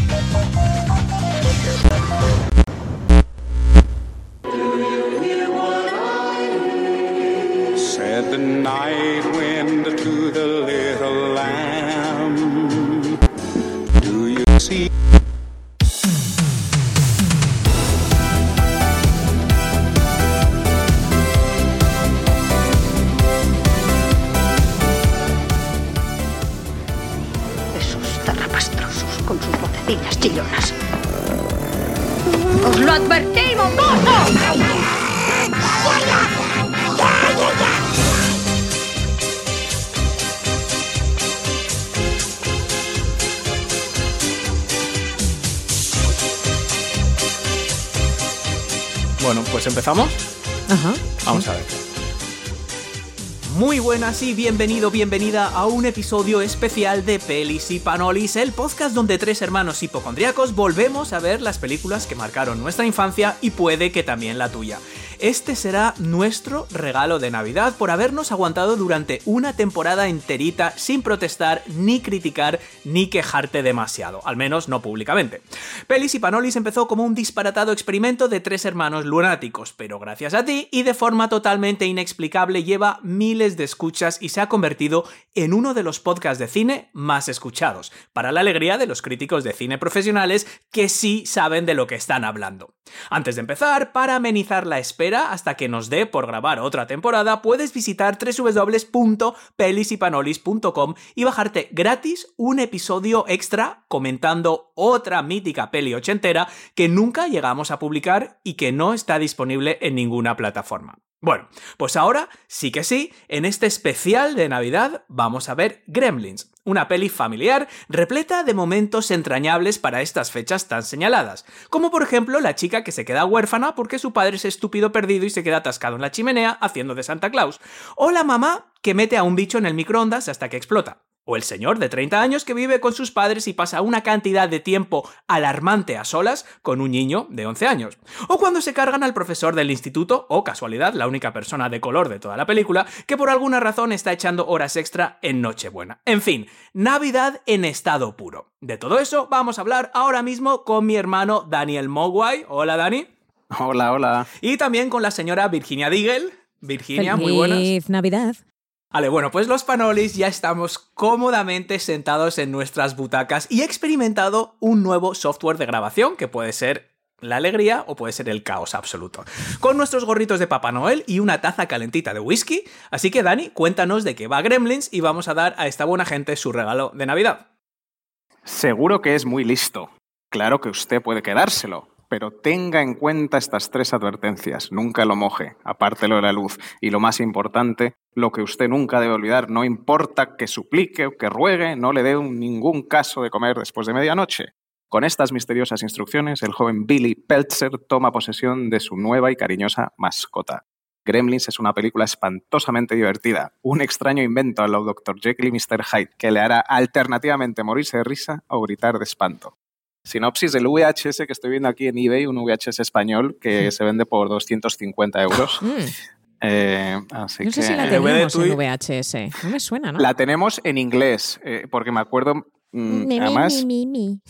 Música Y bienvenido, bienvenida a un episodio especial de Pelis y Panolis, el podcast donde tres hermanos hipocondriacos volvemos a ver las películas que marcaron nuestra infancia y puede que también la tuya. Este será nuestro regalo de Navidad por habernos aguantado durante una temporada enterita sin protestar, ni criticar, ni quejarte demasiado, al menos no públicamente. Pelis y Panolis empezó como un disparatado experimento de tres hermanos lunáticos, pero gracias a ti y de forma totalmente inexplicable lleva miles de escuchas y se ha convertido en uno de los podcasts de cine más escuchados, para la alegría de los críticos de cine profesionales que sí saben de lo que están hablando. Antes de empezar, para amenizar la espera hasta que nos dé por grabar otra temporada, puedes visitar www.pelisipanolis.com y bajarte gratis un episodio extra comentando otra mítica peli ochentera que nunca llegamos a publicar y que no está disponible en ninguna plataforma. Bueno, pues ahora sí que sí, en este especial de Navidad vamos a ver Gremlins, una peli familiar repleta de momentos entrañables para estas fechas tan señaladas, como por ejemplo la chica que se queda huérfana porque su padre es estúpido perdido y se queda atascado en la chimenea haciendo de Santa Claus, o la mamá que mete a un bicho en el microondas hasta que explota. O el señor de 30 años que vive con sus padres y pasa una cantidad de tiempo alarmante a solas con un niño de 11 años. O cuando se cargan al profesor del instituto, o casualidad, la única persona de color de toda la película, que por alguna razón está echando horas extra en Nochebuena. En fin, Navidad en estado puro. De todo eso vamos a hablar ahora mismo con mi hermano Daniel Mogwai. Hola Dani. Hola, hola. Y también con la señora Virginia Digel. Virginia, muy buenas. Feliz Navidad. Vale, bueno, pues los panolis ya estamos cómodamente sentados en nuestras butacas y he experimentado un nuevo software de grabación que puede ser la alegría o puede ser el caos absoluto. Con nuestros gorritos de Papá Noel y una taza calentita de whisky. Así que Dani, cuéntanos de qué va Gremlins y vamos a dar a esta buena gente su regalo de Navidad. Seguro que es muy listo. Claro que usted puede quedárselo, pero tenga en cuenta estas tres advertencias. Nunca lo moje, apártelo de la luz. Y lo más importante, lo que usted nunca debe olvidar, no importa que suplique o que ruegue, no le dé ningún caso de comer después de medianoche. Con estas misteriosas instrucciones, el joven Billy Peltzer toma posesión de su nueva y cariñosa mascota. Gremlins es una película espantosamente divertida, un extraño invento a lo Dr. Jekyll y Mr. Hyde que le hará alternativamente morirse de risa o gritar de espanto. Sinopsis del VHS que estoy viendo aquí en eBay, un VHS español que se vende por 250 euros. Mm, Eh, así no sé que si la tenemos en VHS. No me suena, ¿no? la tenemos en inglés, eh, porque me acuerdo, mm, Mi, mi, además, mi, mi, mi.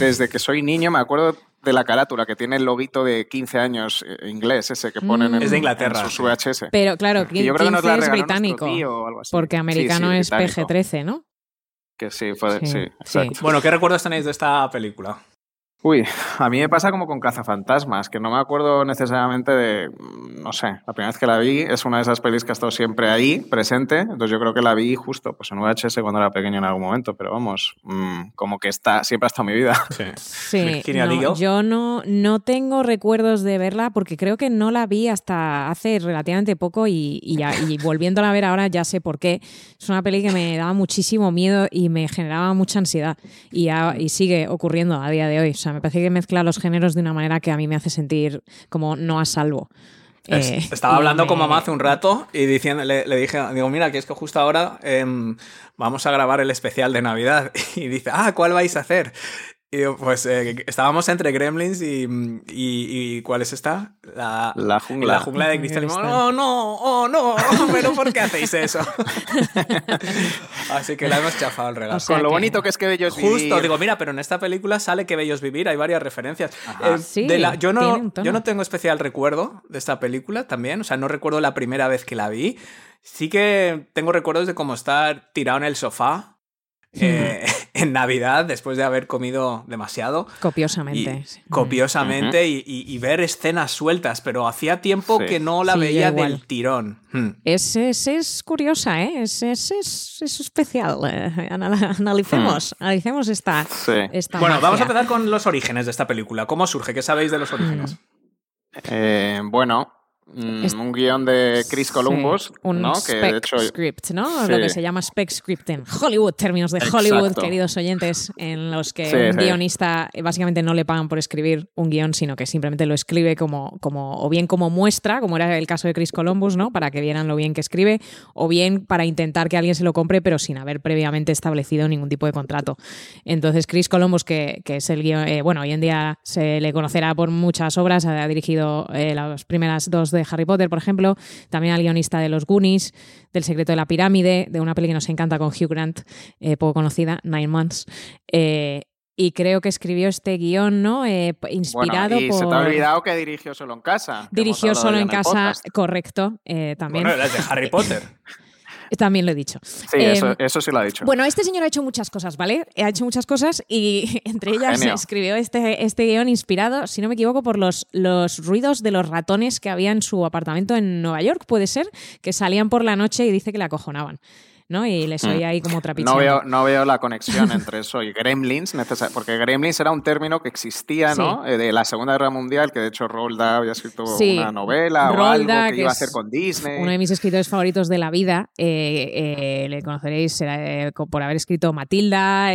desde que soy niño me acuerdo de la carátula que tiene el loguito de 15 años eh, inglés, ese que ponen Mm. en, Es de Inglaterra, en sus. VHS. Pero claro, Que yo creo que nos 15 la es británico. nuestro tío o algo así. Porque Sí, americano sí, es británico. PG-13, ¿no? Que sí, fue, Sí, sí, sí. exacto. Bueno, ¿qué recuerdos tenéis de esta película? Uy, a mí me pasa como con Cazafantasmas, que no me acuerdo necesariamente de, no sé, la primera vez que la vi es una de esas pelis que ha estado siempre ahí, presente, entonces yo creo que la vi justo pues en VHS cuando era pequeño en algún momento, pero vamos, mm, como que está, siempre ha estado en mi vida. Sí. Sí, no, yo no, no tengo recuerdos de verla porque creo que no la vi hasta hace relativamente poco y, y ya, y volviéndola a ver ahora ya sé por qué. Es una peli que me daba muchísimo miedo y me generaba mucha ansiedad y, a- y sigue ocurriendo a día de hoy. O sea, me parece que mezcla los géneros de una manera que a mí me hace sentir como no a salvo. Eh, Estaba hablando con mamá hace un rato y diciendo, le, le dije, digo, mira, que es que justo ahora em, vamos a grabar el especial de Navidad. Y dice, ah, ¿cuál vais a hacer? Y pues eh, estábamos entre Gremlins y, y, y, ¿cuál es esta? La, La jungla. La jungla de cristal. Y Cristal. no, no, oh no, pero ¿por qué hacéis eso? Así que la hemos chafado el regalo. O sea Con lo que- bonito que es que bellos Justo, vivir. digo, mira, pero en esta película sale que bellos vivir, hay varias referencias. Eh, Sí, de la- yo, no, yo no tengo especial recuerdo de esta película también, o sea, no recuerdo la primera vez que la vi. Sí que tengo recuerdos de cómo estar tirado en el sofá eh, en Navidad después de haber comido demasiado. Y Copiosamente. copiosamente y, ver escenas sueltas, pero hacía tiempo Sí. que no la Sí, veía igual. del tirón. Hmm. Es, es, es curiosa, ¿eh? Es, es, es, es especial. eh. Anal- Analicemos, analicemos esta, Sí. esta Bueno, vamos a empezar con los orígenes de esta película. ¿Cómo surge? ¿Qué sabéis de los orígenes? Eh, bueno, mm, un guion de Chris Sí, Columbus, un ¿no? Que spec de hecho script, ¿no? Sí. Lo que se llama spec script en Hollywood, términos de Exacto. Hollywood, queridos oyentes, en los que Sí, un guionista eh, básicamente no le pagan por escribir un guion, sino que simplemente lo escribe como, como, o bien como muestra, como era el caso de Chris Columbus, ¿no? Para que vieran lo bien que escribe, o bien para intentar que alguien se lo compre, pero sin haber previamente establecido ningún tipo de contrato. Entonces, Chris Columbus, que, que es el guion, eh, bueno, hoy en día se le conocerá por muchas obras, ha dirigido eh, las primeras dos de Harry Potter, por ejemplo, también al guionista de Los Goonies, del secreto de la pirámide, de una peli que nos encanta con Hugh Grant, eh, poco conocida, Nine Months. Eh, y creo que escribió este guion, ¿no? Eh, inspirado bueno, y por. se te ha olvidado que dirigió solo en casa. Dirigió solo en casa, podcast. correcto, eh, también. Bueno, de Harry Potter. También lo he dicho. Sí, Eh, eso, eso sí lo ha dicho. Bueno, este señor ha hecho muchas cosas, ¿vale? Ha hecho muchas cosas y entre ellas Genio. escribió este, este guion inspirado, si no me equivoco, por los, los ruidos de los ratones que había en su apartamento en Nueva York, puede ser, que salían por la noche y dice que le acojonaban, ¿no? Y les oía ahí como no trapicheando. veo, no veo la conexión entre eso y Gremlins, porque Gremlins era un término que existía, ¿no? Eh, De la Segunda Guerra Mundial, que de hecho Roald Dahl había escrito Sí. una novela o Roald algo que que iba a hacer con Disney. Uno de mis escritores favoritos de la vida, eh, eh, le conoceréis eh, por haber escrito Matilda,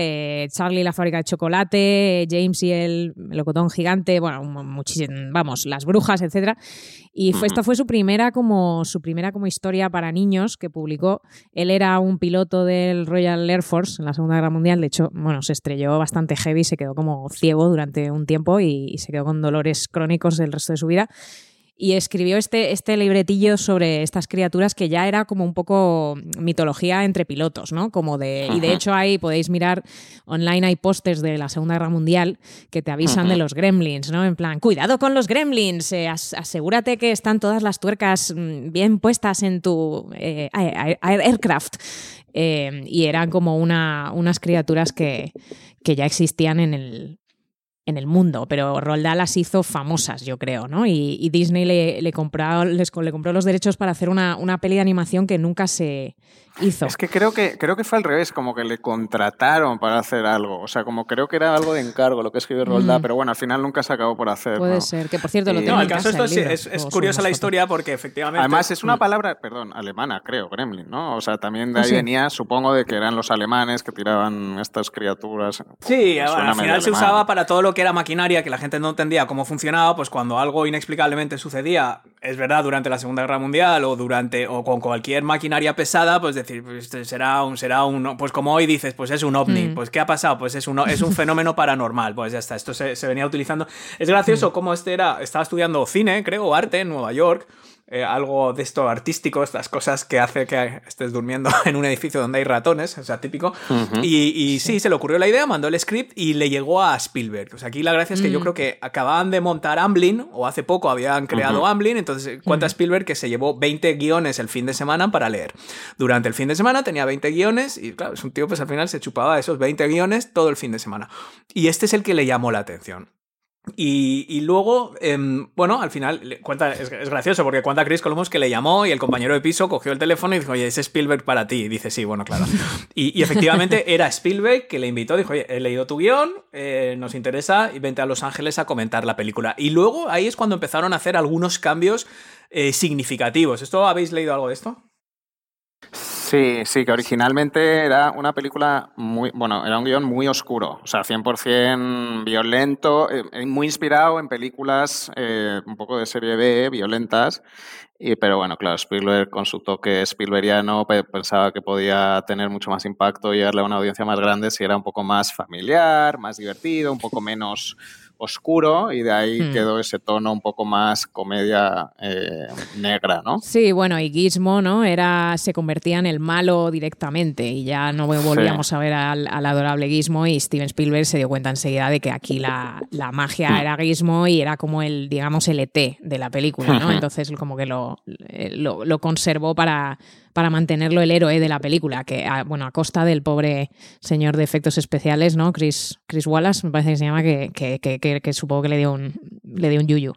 Charlie y la fábrica de chocolate, James y el melocotón gigante, bueno, muchísimo, vamos, las brujas, etcétera. Y fue, esta fue su primera como su primera como historia para niños que publicó. Él era un piloto del Royal Air Force en la Segunda Guerra Mundial. De hecho, bueno, se estrelló bastante heavy, se quedó como ciego durante un tiempo y, y se quedó con dolores crónicos el resto de su vida y escribió este, este libretillo sobre estas criaturas que ya era como un poco mitología entre pilotos, ¿no? Como de, y de hecho ahí podéis mirar online hay pósters de la Segunda Guerra Mundial que te avisan de los gremlins, ¿no? En plan, cuidado con los gremlins, eh, as- asegúrate que están todas las tuercas mm, bien puestas en tu eh, air- air- aircraft. Eh, y eran como una, unas criaturas que, que ya existían en el, en el mundo, pero Dahl las hizo famosas, yo creo, ¿no? Y, y Disney le, le, compró, les- le compró los derechos para hacer una, una peli de animación que nunca se hizo. Es que creo que creo que fue al revés, como que le contrataron para hacer algo. O sea, como creo que era algo de encargo lo que escribió Roald Dahl, Mm. pero bueno, al final nunca se acabó por hacer. Puede ¿no? ser, que por cierto lo Y- tengo No, en caso esto libro, es, curiosa la historia porque efectivamente... Además, es una Mm. palabra, perdón, alemana, creo, gremlin, ¿no? O sea, también de Ah, ahí sí. venía, supongo, de que eran los alemanes que tiraban estas criaturas. Sí, bueno, al final se usaba para todo lo que era maquinaria, que la gente no entendía cómo funcionaba, pues cuando algo inexplicablemente sucedía, es verdad, durante la Segunda Guerra Mundial o durante o con cualquier maquinaria pesada, pues decir, pues este será un será un pues como hoy dices, pues es un ovni, Mm. pues qué ha pasado, pues es un es un fenómeno paranormal, pues ya está, esto se, se venía utilizando. Es gracioso cómo este era estaba estudiando cine, creo, o arte en Nueva York. Eh, algo de esto artístico, estas cosas que hace que estés durmiendo en un edificio donde hay ratones, o sea, típico. Y, y sí, se le ocurrió la idea, mandó el script y le llegó a Spielberg. O sea, aquí la gracia es que yo Mm. creo que acababan de montar Amblin, o hace poco habían creado Amblin, entonces cuenta Spielberg que se llevó 20 guiones el fin de semana para leer. Durante el fin de semana tenía 20 guiones y claro, es un tío pues al final se chupaba esos 20 guiones todo el fin de semana. Y este es el que le llamó la atención. Y, luego, em, bueno, al final cuenta, es, gracioso porque cuenta Chris Columbus que le llamó y el compañero de piso cogió el teléfono y dijo, oye, es Spielberg para ti. Y dice, sí, bueno, claro. Y, y efectivamente era Spielberg que le invitó, dijo, oye, he leído tu guion, eh, nos interesa y vente a Los Ángeles a comentar la película. Y luego ahí es cuando empezaron a hacer algunos cambios eh, significativos. ¿Esto habéis leído algo de esto? Sí, sí, que originalmente era una película muy, bueno, era un guion muy oscuro, o sea, 100% violento, eh, muy inspirado en películas eh, un poco de serie B, violentas, y, pero bueno, claro, Spielberg con su toque Spielbergiano pensaba que podía tener mucho más impacto y darle a una audiencia más grande si era un poco más familiar, más divertido, un poco menos oscuro y de ahí Hmm. quedó ese tono un poco más comedia eh, negra, ¿no? Sí, bueno, y Gizmo, ¿no? Era, se convertía en el malo directamente y ya no volvíamos a ver al, al adorable Gizmo y Steven Spielberg se dio cuenta enseguida de que aquí la, la magia Hmm. era Gizmo y era como el, digamos, el ET de la película, ¿no? Entonces como que lo, eh, lo, lo conservó para, para mantenerlo el héroe de la película, que, a- bueno, a costa del pobre señor de efectos especiales, ¿no? Chris, Chris Wallace, me parece que se llama, que, que, que, que- supongo que le dio un, le dio un yuyu.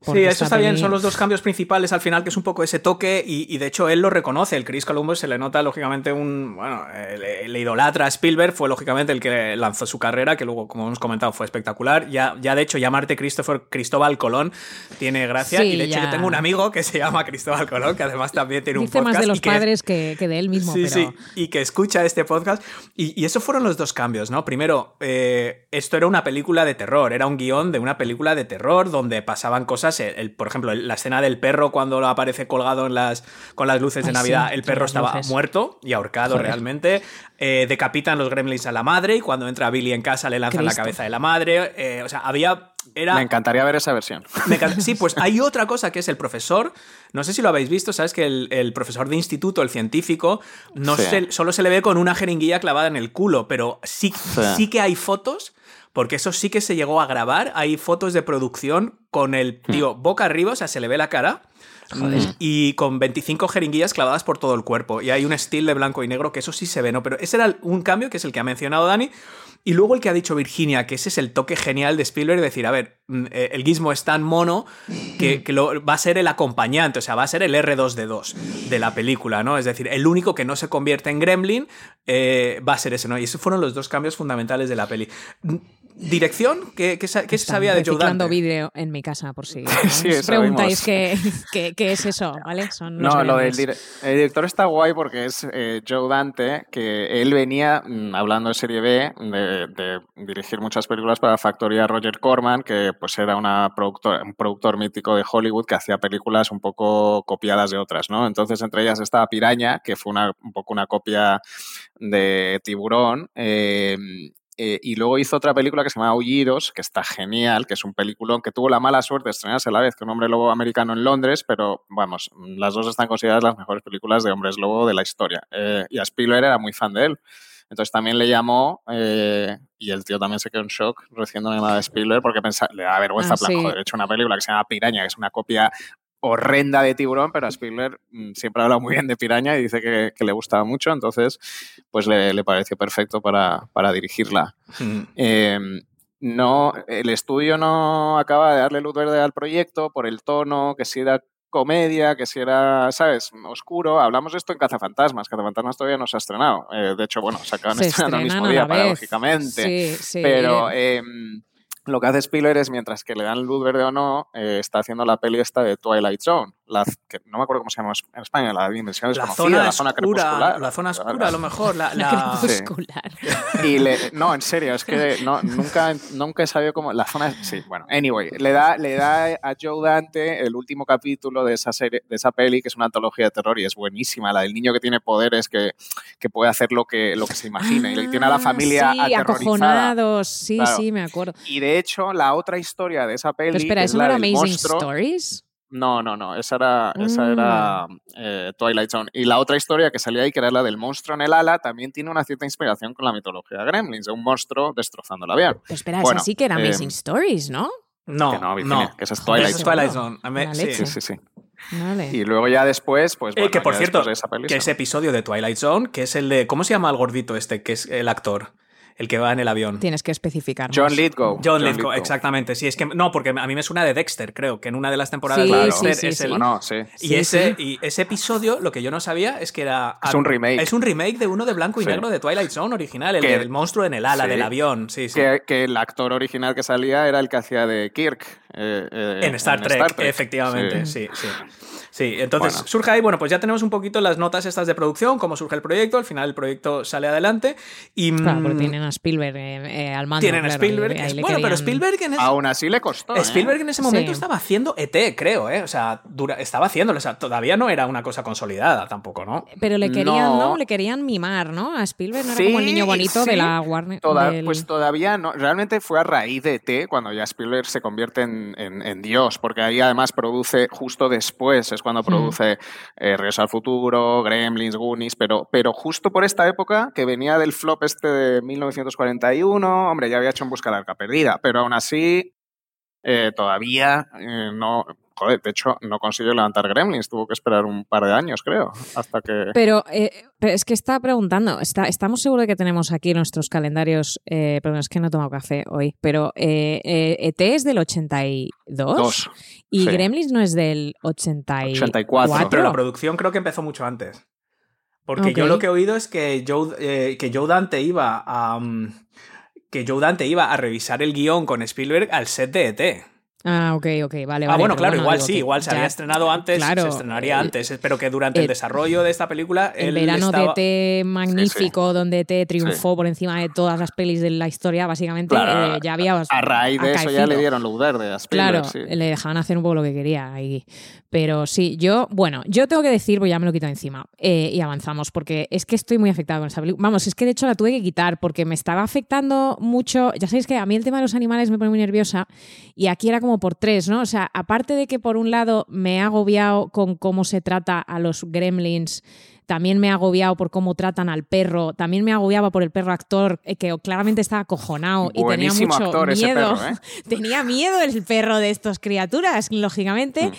Sí, eso está bien, son los dos cambios principales al final, que es un poco ese toque, y, y de hecho él lo reconoce, el Chris Columbus se le nota lógicamente un, bueno, le, le idolatra a Spielberg, fue lógicamente el que lanzó su carrera, que luego, como hemos comentado, fue espectacular, ya, ya de hecho llamarte Christopher Cristóbal Colón tiene gracia, Sí, y de hecho ya. yo tengo un amigo que se llama Cristóbal Colón, que además también tiene un Dice podcast. más de los que- padres que, que de él mismo, Sí, pero... sí, y que escucha este podcast. Y, y esos fueron los dos cambios, ¿no? Primero, eh, esto era una película de terror, era un guion de una película de terror donde pasaban cosas, el- el- por ejemplo, la escena del perro cuando lo aparece colgado en las, con las luces de Navidad, sí, el perro estaba luces. muerto y ahorcado Joder. realmente. Eh, decapitan los gremlins a la madre y cuando entra Billy en casa le lanzan la Cristo. cabeza de la madre. Eh, o sea, había... Era, Me encantaría ver esa versión. Sí, pues hay otra cosa que es el profesor. No sé si lo habéis visto, ¿sabes? Que el, el profesor de instituto, el científico, no Sí. se- solo se le ve con una jeringuilla clavada en el culo, pero sí, sí. que hay fotos, porque eso sí que se llegó a grabar. Hay fotos de producción con el tío boca arriba, o sea, se le ve la cara. Y con 25 jeringuillas clavadas por todo el cuerpo. Y hay un estilo de blanco y negro que eso sí se ve, ¿no? Pero ese era un cambio que es el que ha mencionado Dani. Y luego el que ha dicho Virginia, que ese es el toque genial de Spielberg, decir, a ver, mm, eh, el gizmo es tan mono que, que lo- va a ser el acompañante, o sea, va a ser el R2D2 de la película, ¿no? Es decir, el único que no se convierte en gremlin eh, va a ser ese, ¿no? Y esos fueron los dos cambios fundamentales de la peli. ¿Dirección? ¿Qué, qué sa- qué se sabía de Joe Dante? vídeo en mi casa, por si Sí, os eso preguntáis qué, qué- qué es eso, ¿vale? Son No, lo del gremlins. dire- el director está guay porque es eh, Joe Dante, que él venía, mm, hablando de serie B, de, de dirigir muchas películas para la factoría Roger Corman, que pues era una productor, un productor mítico de Hollywood que hacía películas un poco copiadas de otras, ¿no? Entonces, entre ellas estaba Piraña, que fue una, un poco una copia de Tiburón. eh, eh, y luego hizo otra película que se llama Aullidos, que está genial, que es un peliculón que tuvo la mala suerte de estrenarse a la vez que un hombre lobo americano en Londres, pero vamos, las dos están consideradas las mejores películas de hombres lobo de la historia. Eh, y a Spielberg era muy fan de él. Entonces también le llamó eh, y el tío también se quedó en shock recibiendo una llamada de Spielberg porque pensa, le da vergüenza, Ah, plan, sí. joder, he hecho una película que se llama Piraña, que es una copia horrenda de tiburón, pero a Spielberg mm, siempre ha hablado muy bien de Piraña y dice que, que le gustaba mucho, entonces pues le, le pareció perfecto para, para dirigirla. Mm. Eh, no, el estudio no acaba de darle luz verde al proyecto por el tono, que si era comedia, que si era, ¿sabes?, oscuro. Hablamos de esto en Cazafantasmas. Cazafantasmas todavía no se ha estrenado. Eh, de hecho, bueno, se acaban Se estrenando el mismo día, paradójicamente. Sí, sí. Pero eh, lo que hace Spielberg es, mientras que le dan luz verde o no, eh, está haciendo la peli esta de Twilight Zone. La, que no me acuerdo cómo se llama en España, la dimensión La desconocida, zona la zona oscura, crepuscular. la zona oscura, a lo mejor. La, La la- crepuscular. Y le, no, en serio, es que no, nunca, nunca he sabido cómo. La zona. Sí, bueno, anyway, le da, le da a Joe Dante el último capítulo de esa serie, de esa peli, que es una antología de terror y es buenísima. La del niño que tiene poderes, que, que puede hacer lo que, lo que se imagina. y le tiene a la Ah, familia sí, aterrorizada. acojonados. Sí, Claro. sí, me acuerdo. Y de hecho, la otra historia de esa peli. Pero espera, que es ¿eso no la era del Amazing monstruo- Stories? No, no, no. Esa era, esa Mm. era eh, Twilight Zone. Y la otra historia que salía ahí, que era la del monstruo en el ala, también tiene una cierta inspiración con la mitología de Gremlins, de un monstruo destrozando el avión. Pero espera, Bueno, esa sí que era eh, Amazing Stories, ¿no? No, Que no, Virginia, no. que esa es Twilight es Zone. Twilight Zone. Sí. Sí, sí, sí. Vale. Y luego ya después, pues Eh, que por cierto, después de esa peli que se- ese episodio de Twilight Zone, que es el de. ¿Cómo se llama el gordito este, que es el actor? El que va en el avión. Tienes que especificar. John Lithgow. John Lithgow, exactamente. Sí, es que no, porque a mí me suena de Dexter, creo, que en una de las temporadas Sí, de Claro. Dexter sí, es sí, el. sí. Bueno, sí. Y, Sí, ese, sí. y ese episodio, lo que yo no sabía es que era. Es un remake. Es un remake de uno de blanco y Sí. negro de Twilight Zone original, el Que- del monstruo en el ala Sí. del avión. Sí, sí. Que, que el actor original que salía era el que hacía de Kirk. eh, eh, En Star, Trek, efectivamente, sí, sí. Sí, entonces Bueno. surge ahí, bueno, pues ya tenemos un poquito las notas estas de producción, cómo surge el proyecto, al final el proyecto sale adelante y... Claro, porque mm, tienen a Spielberg eh, eh, al mando. tienen a claro, Spielberg. y bueno, pero querían- Spielberg en ese, Aún así le costó. ¿eh? Spielberg en ese momento Sí. estaba haciendo ET, creo, ¿eh? O sea, dura- estaba haciéndolo, o sea, todavía no era una cosa consolidada tampoco, ¿no? Pero le querían, ¿no? No. Le querían mimar, ¿no? A Spielberg no era Sí, como el niño bonito sí. de la Warner. Toda- del- Pues todavía no. Realmente fue a raíz de ET cuando ya Spielberg se convierte en, en- en Dios, porque ahí además produce justo después, es. Cuando produce eh, Regreso al Futuro, Gremlins, Goonies, pero, pero justo por esta época que venía del flop este de 1941, hombre, ya había hecho En Busca de la Arca Perdida, pero aún así eh, todavía eh, no. Joder, de hecho, no consiguió levantar Gremlins, tuvo que esperar un par de años, creo, hasta que. Pero, eh, pero es que está preguntando, está, estamos seguros de que tenemos aquí nuestros calendarios, eh, perdón, es que no he tomado café hoy, pero eh, eh, ET es del 82 Dos. y sí. Gremlins no es del 84. 84. Pero la producción creo que empezó mucho antes. Porque yo lo que he oído es que Joe, eh, que Joe Dante iba a. mm, que Joe Dante iba a revisar el guion con Spielberg al set de ET. Ah, ok, ok, vale, vale. ah, bueno, claro, igual digo sí, que igual se ya- había estrenado antes, claro, se estrenaría el- antes, pero que durante el, el- desarrollo de esta película El él verano estaba... de ET magnífico, donde ET triunfó por encima de todas las pelis de la historia, básicamente, Claro, eh, ya había... A raíz de eso ya le dieron luz verde a Spielberg. Claro, sí. le dejaban hacer un poco lo que quería ahí. Pero sí, yo, bueno, yo tengo que decir, pues ya me lo quito encima eh, y avanzamos, porque es que estoy muy afectada con esa película. Vamos, es que de hecho la tuve que quitar porque me estaba afectando mucho. Ya sabéis que a mí el tema de los animales me pone muy nerviosa y aquí era como por tres, ¿no? O sea, aparte de que por un lado me he agobiado con cómo se trata a los gremlins. También me he agobiado por cómo tratan al perro. También me agobiaba por el perro actor, eh, que claramente estaba acojonado y tenía mucho miedo. perro, ¿eh? tenía miedo el perro de estas criaturas, lógicamente. Mm.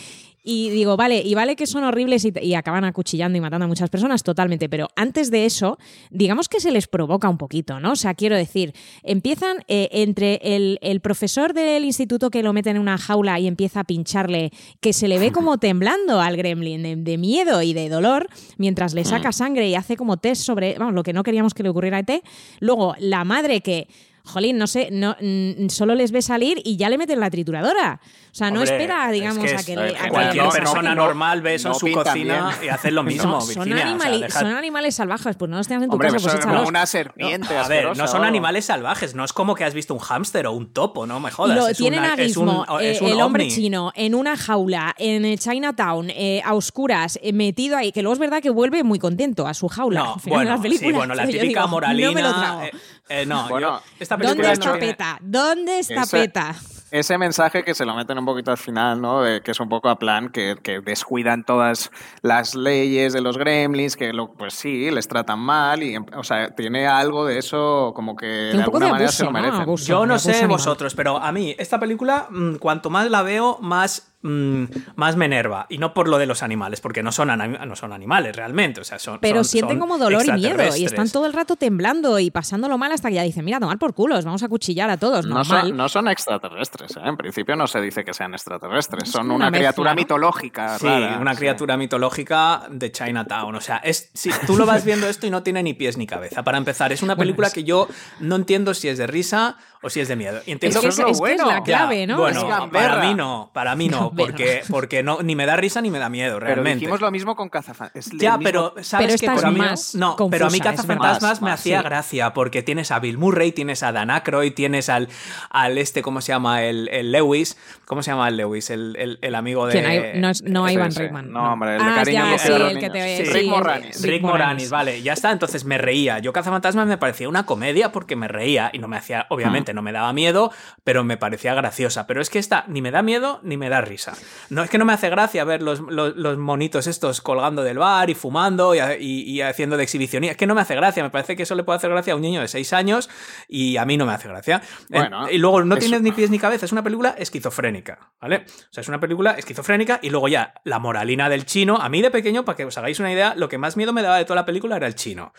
Y digo, vale, y vale que son horribles y, y acaban acuchillando y matando a muchas personas, totalmente, pero antes de eso, digamos que se les provoca un poquito, ¿no? O sea, quiero decir, empiezan eh, entre el, el profesor del instituto que lo mete en una jaula y empieza a pincharle, que se le ve como temblando al gremlin de, de miedo y de dolor, mientras le Mm. saca sangre y hace como test sobre, vamos, lo que no queríamos que le ocurriera a ET. Luego, la madre que jolín, no sé, no, mm, solo les ve salir y ya le meten la trituradora. O sea, no Hombre, espera, es digamos, que a es- que a le. ver, a que Cualquier le- persona no- normal ve eso no en su cocina bien. y hace lo mismo, No, son, Virginia. o sea, animali- deja- son animales salvajes, pues no los tengas en tu Hombre, casa, pues eso es échalos. una serpiente A ver, no son animales salvajes, no es como que has visto un hámster o un topo, no me jodas. lo es tienen una- a es un- es eh, un el hombre ovni. chino, en una jaula, en Chinatown, eh, a oscuras, eh, metido ahí, que luego es verdad que vuelve muy contento a su jaula. No, bueno, las películas, sí, bueno, la típica digo, moralina. No. Eh, no, Bueno, yo- esta película ¿Dónde no está tiene- Peta? ¿Dónde está Ese- Peta? Ese mensaje que se lo meten un poquito al final, ¿no? De que es un poco a plan, que, que descuidan todas las leyes de los gremlins, que lo, pues sí, les tratan mal, y, o sea, tiene algo de eso como que de un poco alguna de manera se lo ¿no? merecen. Abuso. Yo no sé vosotros, pero a mí esta película, mm, cuanto más la veo, más, mm, más me enerva. Y no por lo de los animales, porque no son, no son animales realmente. O sea, son, Pero son- sienten son como dolor y miedo y están todo el rato temblando y pasándolo mal hasta que ya dicen, mira, tomar por culos, vamos a cuchillar a todos, No son, no son extraterrestres, ¿eh? en principio no se dice que sean extraterrestres, son una, una mezcla, criatura ¿no? mitológica. Sí, rara, una sí. criatura mitológica de Chinatown. O sea, es, si tú lo vas viendo esto y no tiene ni pies ni cabeza. Para empezar, es una Bueno, película es- que yo no entiendo si es de risa o si es de miedo. Y Es entiendo que Eso es, es lo es que es bueno. la clave, ¿no? Bueno, Es- Es gamberra. para mí no, para mí no, porque, porque no, ni me da risa ni me da miedo, Pero realmente. dijimos lo mismo con Cazafantasmas. Ya, pero sabes Pero que esta por es a mí más no, pero a mí es Cazafantasmas me Más, hacía sí. gracia porque tienes a Bill Murray, tienes a Dan Aykroyd, tienes al, al este, ¿cómo se llama? El, el Lewis, ¿cómo se llama el Lewis? El, el, el amigo de... No, es- no Ivan. Reitman. No, hombre, el de ah, cariño ya, que sí, el que te. Rick Moranis. Rick Moranis, vale, ya está. Entonces me reía. Yo Cazafantasmas me parecía una comedia porque me reía y no me hacía, Hmm. Obviamente, no me daba miedo, pero me parecía graciosa. Pero es que esta ni me da miedo ni me da risa. No es que no me hace gracia ver los, los, los monitos estos colgando del bar y fumando y, y- y haciendo de exhibición. Es que no me hace gracia. Me parece que eso le puede hacer gracia a un niño de 6 años y a mí no me hace gracia. Bueno, En- y luego no eso- tiene ni pies ni cabeza. Es una película esquizofrénica, ¿vale? O sea, es una película esquizofrénica y luego ya la moralina del chino. A mí de pequeño, para que os hagáis una idea, lo que más miedo me daba de toda la película era el chino.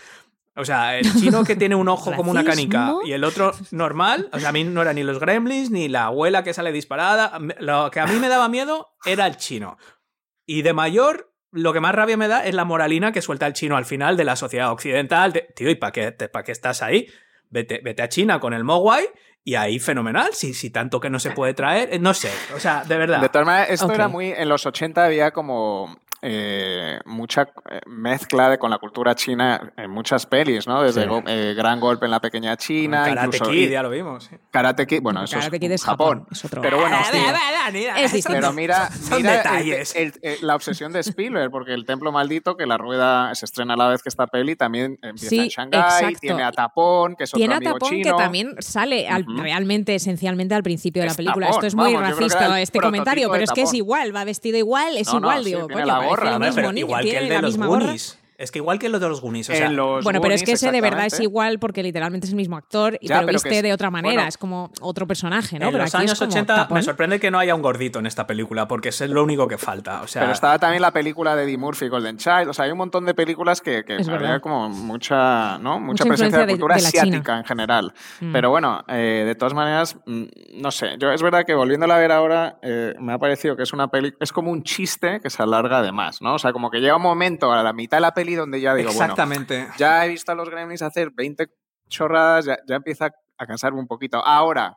O sea, el chino que tiene un ojo como una canica y el otro normal, o sea, a mí no eran ni los gremlins ni la abuela que sale disparada. Lo que a mí me daba miedo era el chino. Y de mayor, lo que más rabia me da es la moralina que suelta el chino al final de la sociedad occidental. de, Tío, ¿y para qué, pa' qué estás ahí? Vete, vete a China con el Mogwai y ahí fenomenal. Si, si tanto que no se puede traer, eh, no sé. O sea, de verdad. De todas maneras, esto era muy. En los 80 había como. Eh, mucha eh, mezcla de, con la cultura china en muchas pelis, ¿no? Desde Sí. go- eh, Gran Golpe en la Pequeña China, Karate incluso Kid, y- ya lo vimos. sí. Karate Kid, bueno, eso Karate Kid es es Japón. Japón, es otro- Pero bueno, Ah, mira, Es. Pero mira, mira detalles. el- el- la obsesión de Spielberg, porque el templo maldito, que la rueda se estrena a la vez que esta peli, también empieza Sí, en Shanghái, exacto. tiene a Tapón, que es Tiene otro a amigo Tapón chino. que también sale al- realmente, esencialmente al principio de la película. Tapón, Esto es muy vamos, racista este comentario, pero es que es igual, va vestido igual, es No, igual, digo, coño, gorra, el ¿no? mismo Pero niño, igual que el de los. Goonies. Es que igual que el de los Goonies. O sea, los Bueno, pero es que ese de verdad es igual porque literalmente es el mismo actor, y Ya, pero pero viste es- de otra manera, bueno, es como otro personaje, ¿no? en pero los aquí años es como 80 me sorprende que no haya un gordito en esta película, porque es lo único que falta. O sea, Pero estaba también la película de Eddie Murphy, Golden Child. O sea, hay un montón de películas que, que Es había verdad. como mucha, ¿no? mucha, Mucha presencia de cultura de la China. asiática en general. Mm. Pero bueno, eh, de todas maneras, mm, no sé. Yo es verdad que volviéndola a ver ahora, eh, me ha parecido que es una peli, es como un chiste que se alarga de más, ¿no? O sea, como que llega un momento a la mitad de la peli donde ya digo, bueno, exactamente. ya he visto a los Gremlins hacer 20 chorradas, ya, ya empieza a cansarme un poquito. Ahora,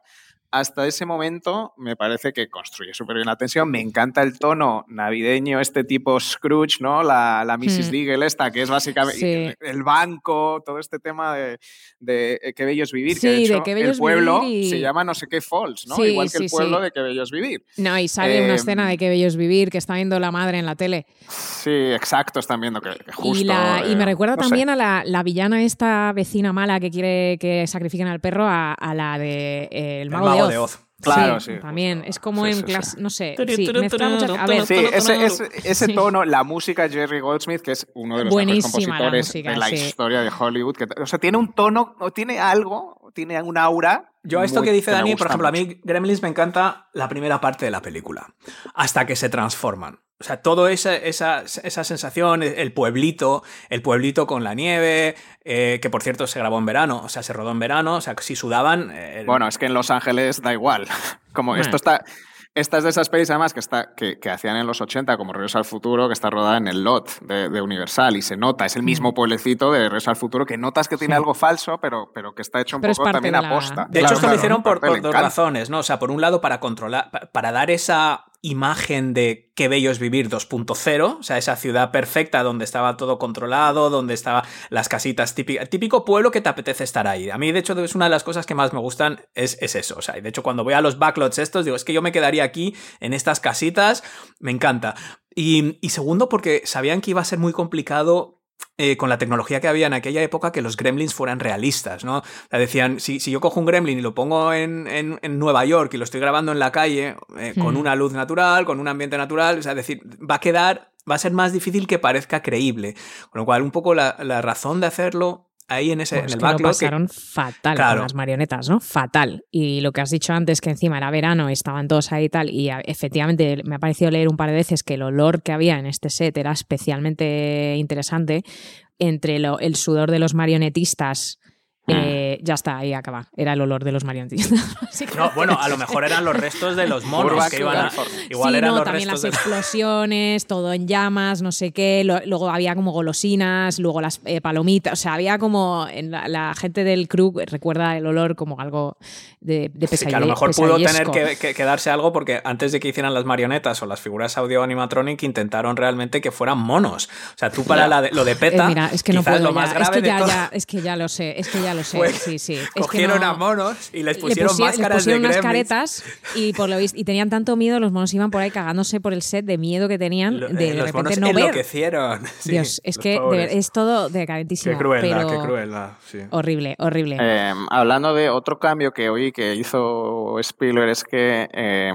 hasta ese momento me parece que construye súper bien la tensión. Me encanta el tono navideño, este tipo Scrooge, ¿no? La, la Mrs. Hmm. Deagle esta, que es básicamente Sí. el banco, todo este tema de, de eh, Qué Bellos Vivir, que Sí, de de hecho Qué el pueblo Vivir y- se llama no sé qué Falls, ¿no? Sí, Igual que el pueblo de Qué Bellos Vivir. No, y sale una Eh, escena de qué bellos vivir que está viendo la madre en la tele. Sí, exacto, están viendo que, que justo... y, la, y me eh, recuerda no sé. también a la, la villana esta vecina mala que quiere que sacrifiquen al perro a, a la de eh, El Mago, Mago de de Oz. Claro, sí, También, es como Sí, en sí, clase, sí. no sé, sí, mezcla muchas- turu, A ver, Sí, ese, ese, tono, la música de Jerry Goldsmith, que es uno de los mejores Buenísima la compositores música, de la sí. historia de Hollywood. Que, o sea, tiene un tono, o tiene algo, tiene un aura. Yo a esto muy- que dice Dani, por ejemplo, a mí Gremlins me encanta la primera parte de la película, hasta que se transforman. O sea, todo esa, esa, esa sensación, el pueblito, el pueblito con la nieve, eh, que por cierto se grabó en verano, o sea, se rodó en verano, o sea, si sudaban... eh, Bueno, es que en Los Ángeles da igual. Como Bueno. esto está. Esta es de esas pelis, además, que, está, que, que hacían en los 80, como Regreso al Futuro, que está rodada en el lot de, de Universal y se nota, es el mismo pueblecito de Regreso al Futuro, que notas que tiene Mm. Sí. algo falso, pero, pero que está hecho un Pero poco también de la- aposta. De Claro, hecho, esto claro, lo hicieron por, dos razones, ¿no? O sea, por un lado, para controlar, pa- para dar esa imagen de qué bello es vivir 2.0, o sea, esa ciudad perfecta donde estaba todo controlado, donde estaban las casitas típicas, típico pueblo que te apetece estar ahí. A mí, de hecho, es una de las cosas que más me gustan, es, es eso. O sea, y de hecho, cuando voy a los backlots estos, digo, es que yo me quedaría aquí, en estas casitas, me encanta. Y, y segundo, porque sabían que iba a ser muy complicado eh, con la tecnología que había en aquella época que los gremlins fueran realistas, ¿no? Decían, si, si yo cojo un gremlin y lo pongo en, en- en Nueva York y lo estoy grabando en la calle eh, con Hmm. una luz natural, con un ambiente natural, o sea, es decir, va a quedar, va a ser más difícil que parezca creíble. Con lo cual, un poco la, la razón de hacerlo ahí en, ese, Bueno, en el que lo que- pasaron fatal Claro. con las marionetas, ¿no? Fatal. Y lo que has dicho antes, que encima era verano, estaban todos ahí y tal, y a- efectivamente me ha parecido leer un par de veces que el olor que había en este set era especialmente interesante, entre lo- el sudor de los marionetistas. Eh, ya está, ahí acaba. Era el olor de los marionetistas. básicamente. No, bueno, a lo mejor eran los restos de los monos que iban a... Igual sí, eran no, los también restos las de... explosiones, todo en llamas, no sé qué. lo- luego había como golosinas, luego las eh, palomitas. O sea, había como. En la, la gente del crew recuerda el olor como algo de, de Sí, pesadilla. que a lo mejor pudo tener que, que- que darse algo porque antes de que hicieran las marionetas o las figuras audio animatronic intentaron realmente que fueran monos. O sea, tú para la de- lo de Eh, PETA, mira, es que no puedo lo más ya. grave es que ya, de todo, ya- es que ya lo sé, es que ya lo sé. sí, sí. Es que cogieron no- a monos y les le pusieron pusie- les máscaras pusieron de unas gremlins. caretas y por lo visto y tenían tanto miedo los monos iban por ahí cagándose por el set de miedo que tenían de, eh, de los repente monos no ver enloquecieron. Sí, Dios es que de es todo decadentísimo Qué crueldad, pero qué crueldad. sí. horrible horrible Eh, hablando de otro cambio que oí que hizo Spielberg es que eh,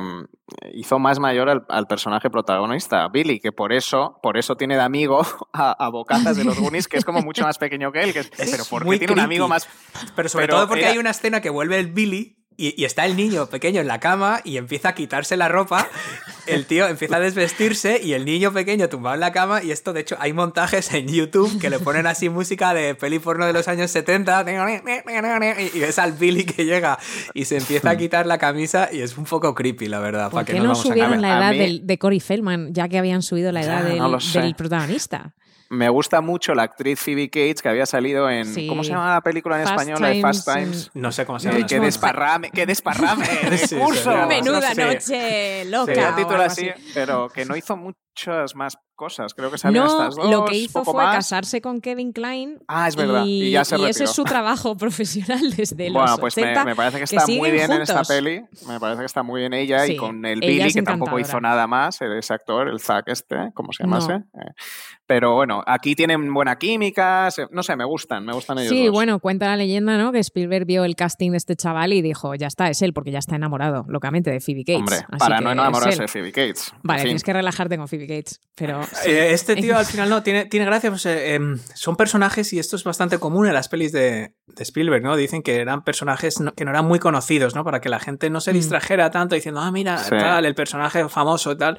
hizo más mayor al, al personaje protagonista, Billy, que por eso, por eso tiene de amigo a, a Bocazas de los Goonies, que es como mucho más pequeño que él. Que es, Es pero ¿por qué muy tiene un creepy. amigo más? Pero sobre Pero todo porque era- hay una escena que vuelve el Billy y, y está el niño pequeño en la cama y empieza a quitarse la ropa. El tío empieza a desvestirse y el niño pequeño tumbado en la cama. Y esto, de hecho, hay montajes en YouTube que le ponen así música de peli porno de los años 70. Y ves al Billy que llega y se empieza a quitar la camisa. Y es un poco creepy, la verdad. ¿Por para que qué no no nos vamos a subieron la edad mí- del- de Corey Feldman, ya que habían subido la edad Ya, del, no lo sé. del protagonista? Me gusta mucho la actriz Phoebe Cates que había salido en. Sí. ¿Cómo se llama la película en Fast español? De Fast Times, Times. No sé cómo se Eh, llama. ¡Qué desparrame! ¡Qué desparrame! de Sí, curso! sí. Menuda sí. noche loca. Sería título algo así, pero que no hizo muchas más cosas. Creo que salían No, estas dos. lo que hizo fue más. casarse con Kevin Klein. Ah, es verdad, y ya se ese retiró. es su trabajo profesional desde los Bueno, pues me, 80. me parece que que está muy siguen bien en esta juntos. peli. Me parece que está muy bien ella Sí, y con el Billy, que tampoco hizo nada más, ese actor, el Zack este, ¿cómo se No. llamase? Eh, Pero bueno, aquí tienen buena química, no sé, me gustan, me gustan ellos Sí, dos. bueno, cuenta la leyenda, ¿no? Que Spielberg vio el casting de este chaval y dijo, ya está, es él, porque ya está enamorado, locamente, de Phoebe Cates. Hombre, Así para que no enamorarse de Phoebe Cates. En Vale, fin. tienes que relajarte con Phoebe Cates, pero... sí. Eh, Este tío al final no, tiene, tiene gracia. pues, eh, em, son personajes, y esto es bastante común en las pelis de, de Spielberg, ¿no? Dicen que eran personajes no- que no eran muy conocidos, ¿no? Para que la gente no se Mm. distrajera tanto diciendo, ah, mira, Sí. tal, el personaje famoso y tal.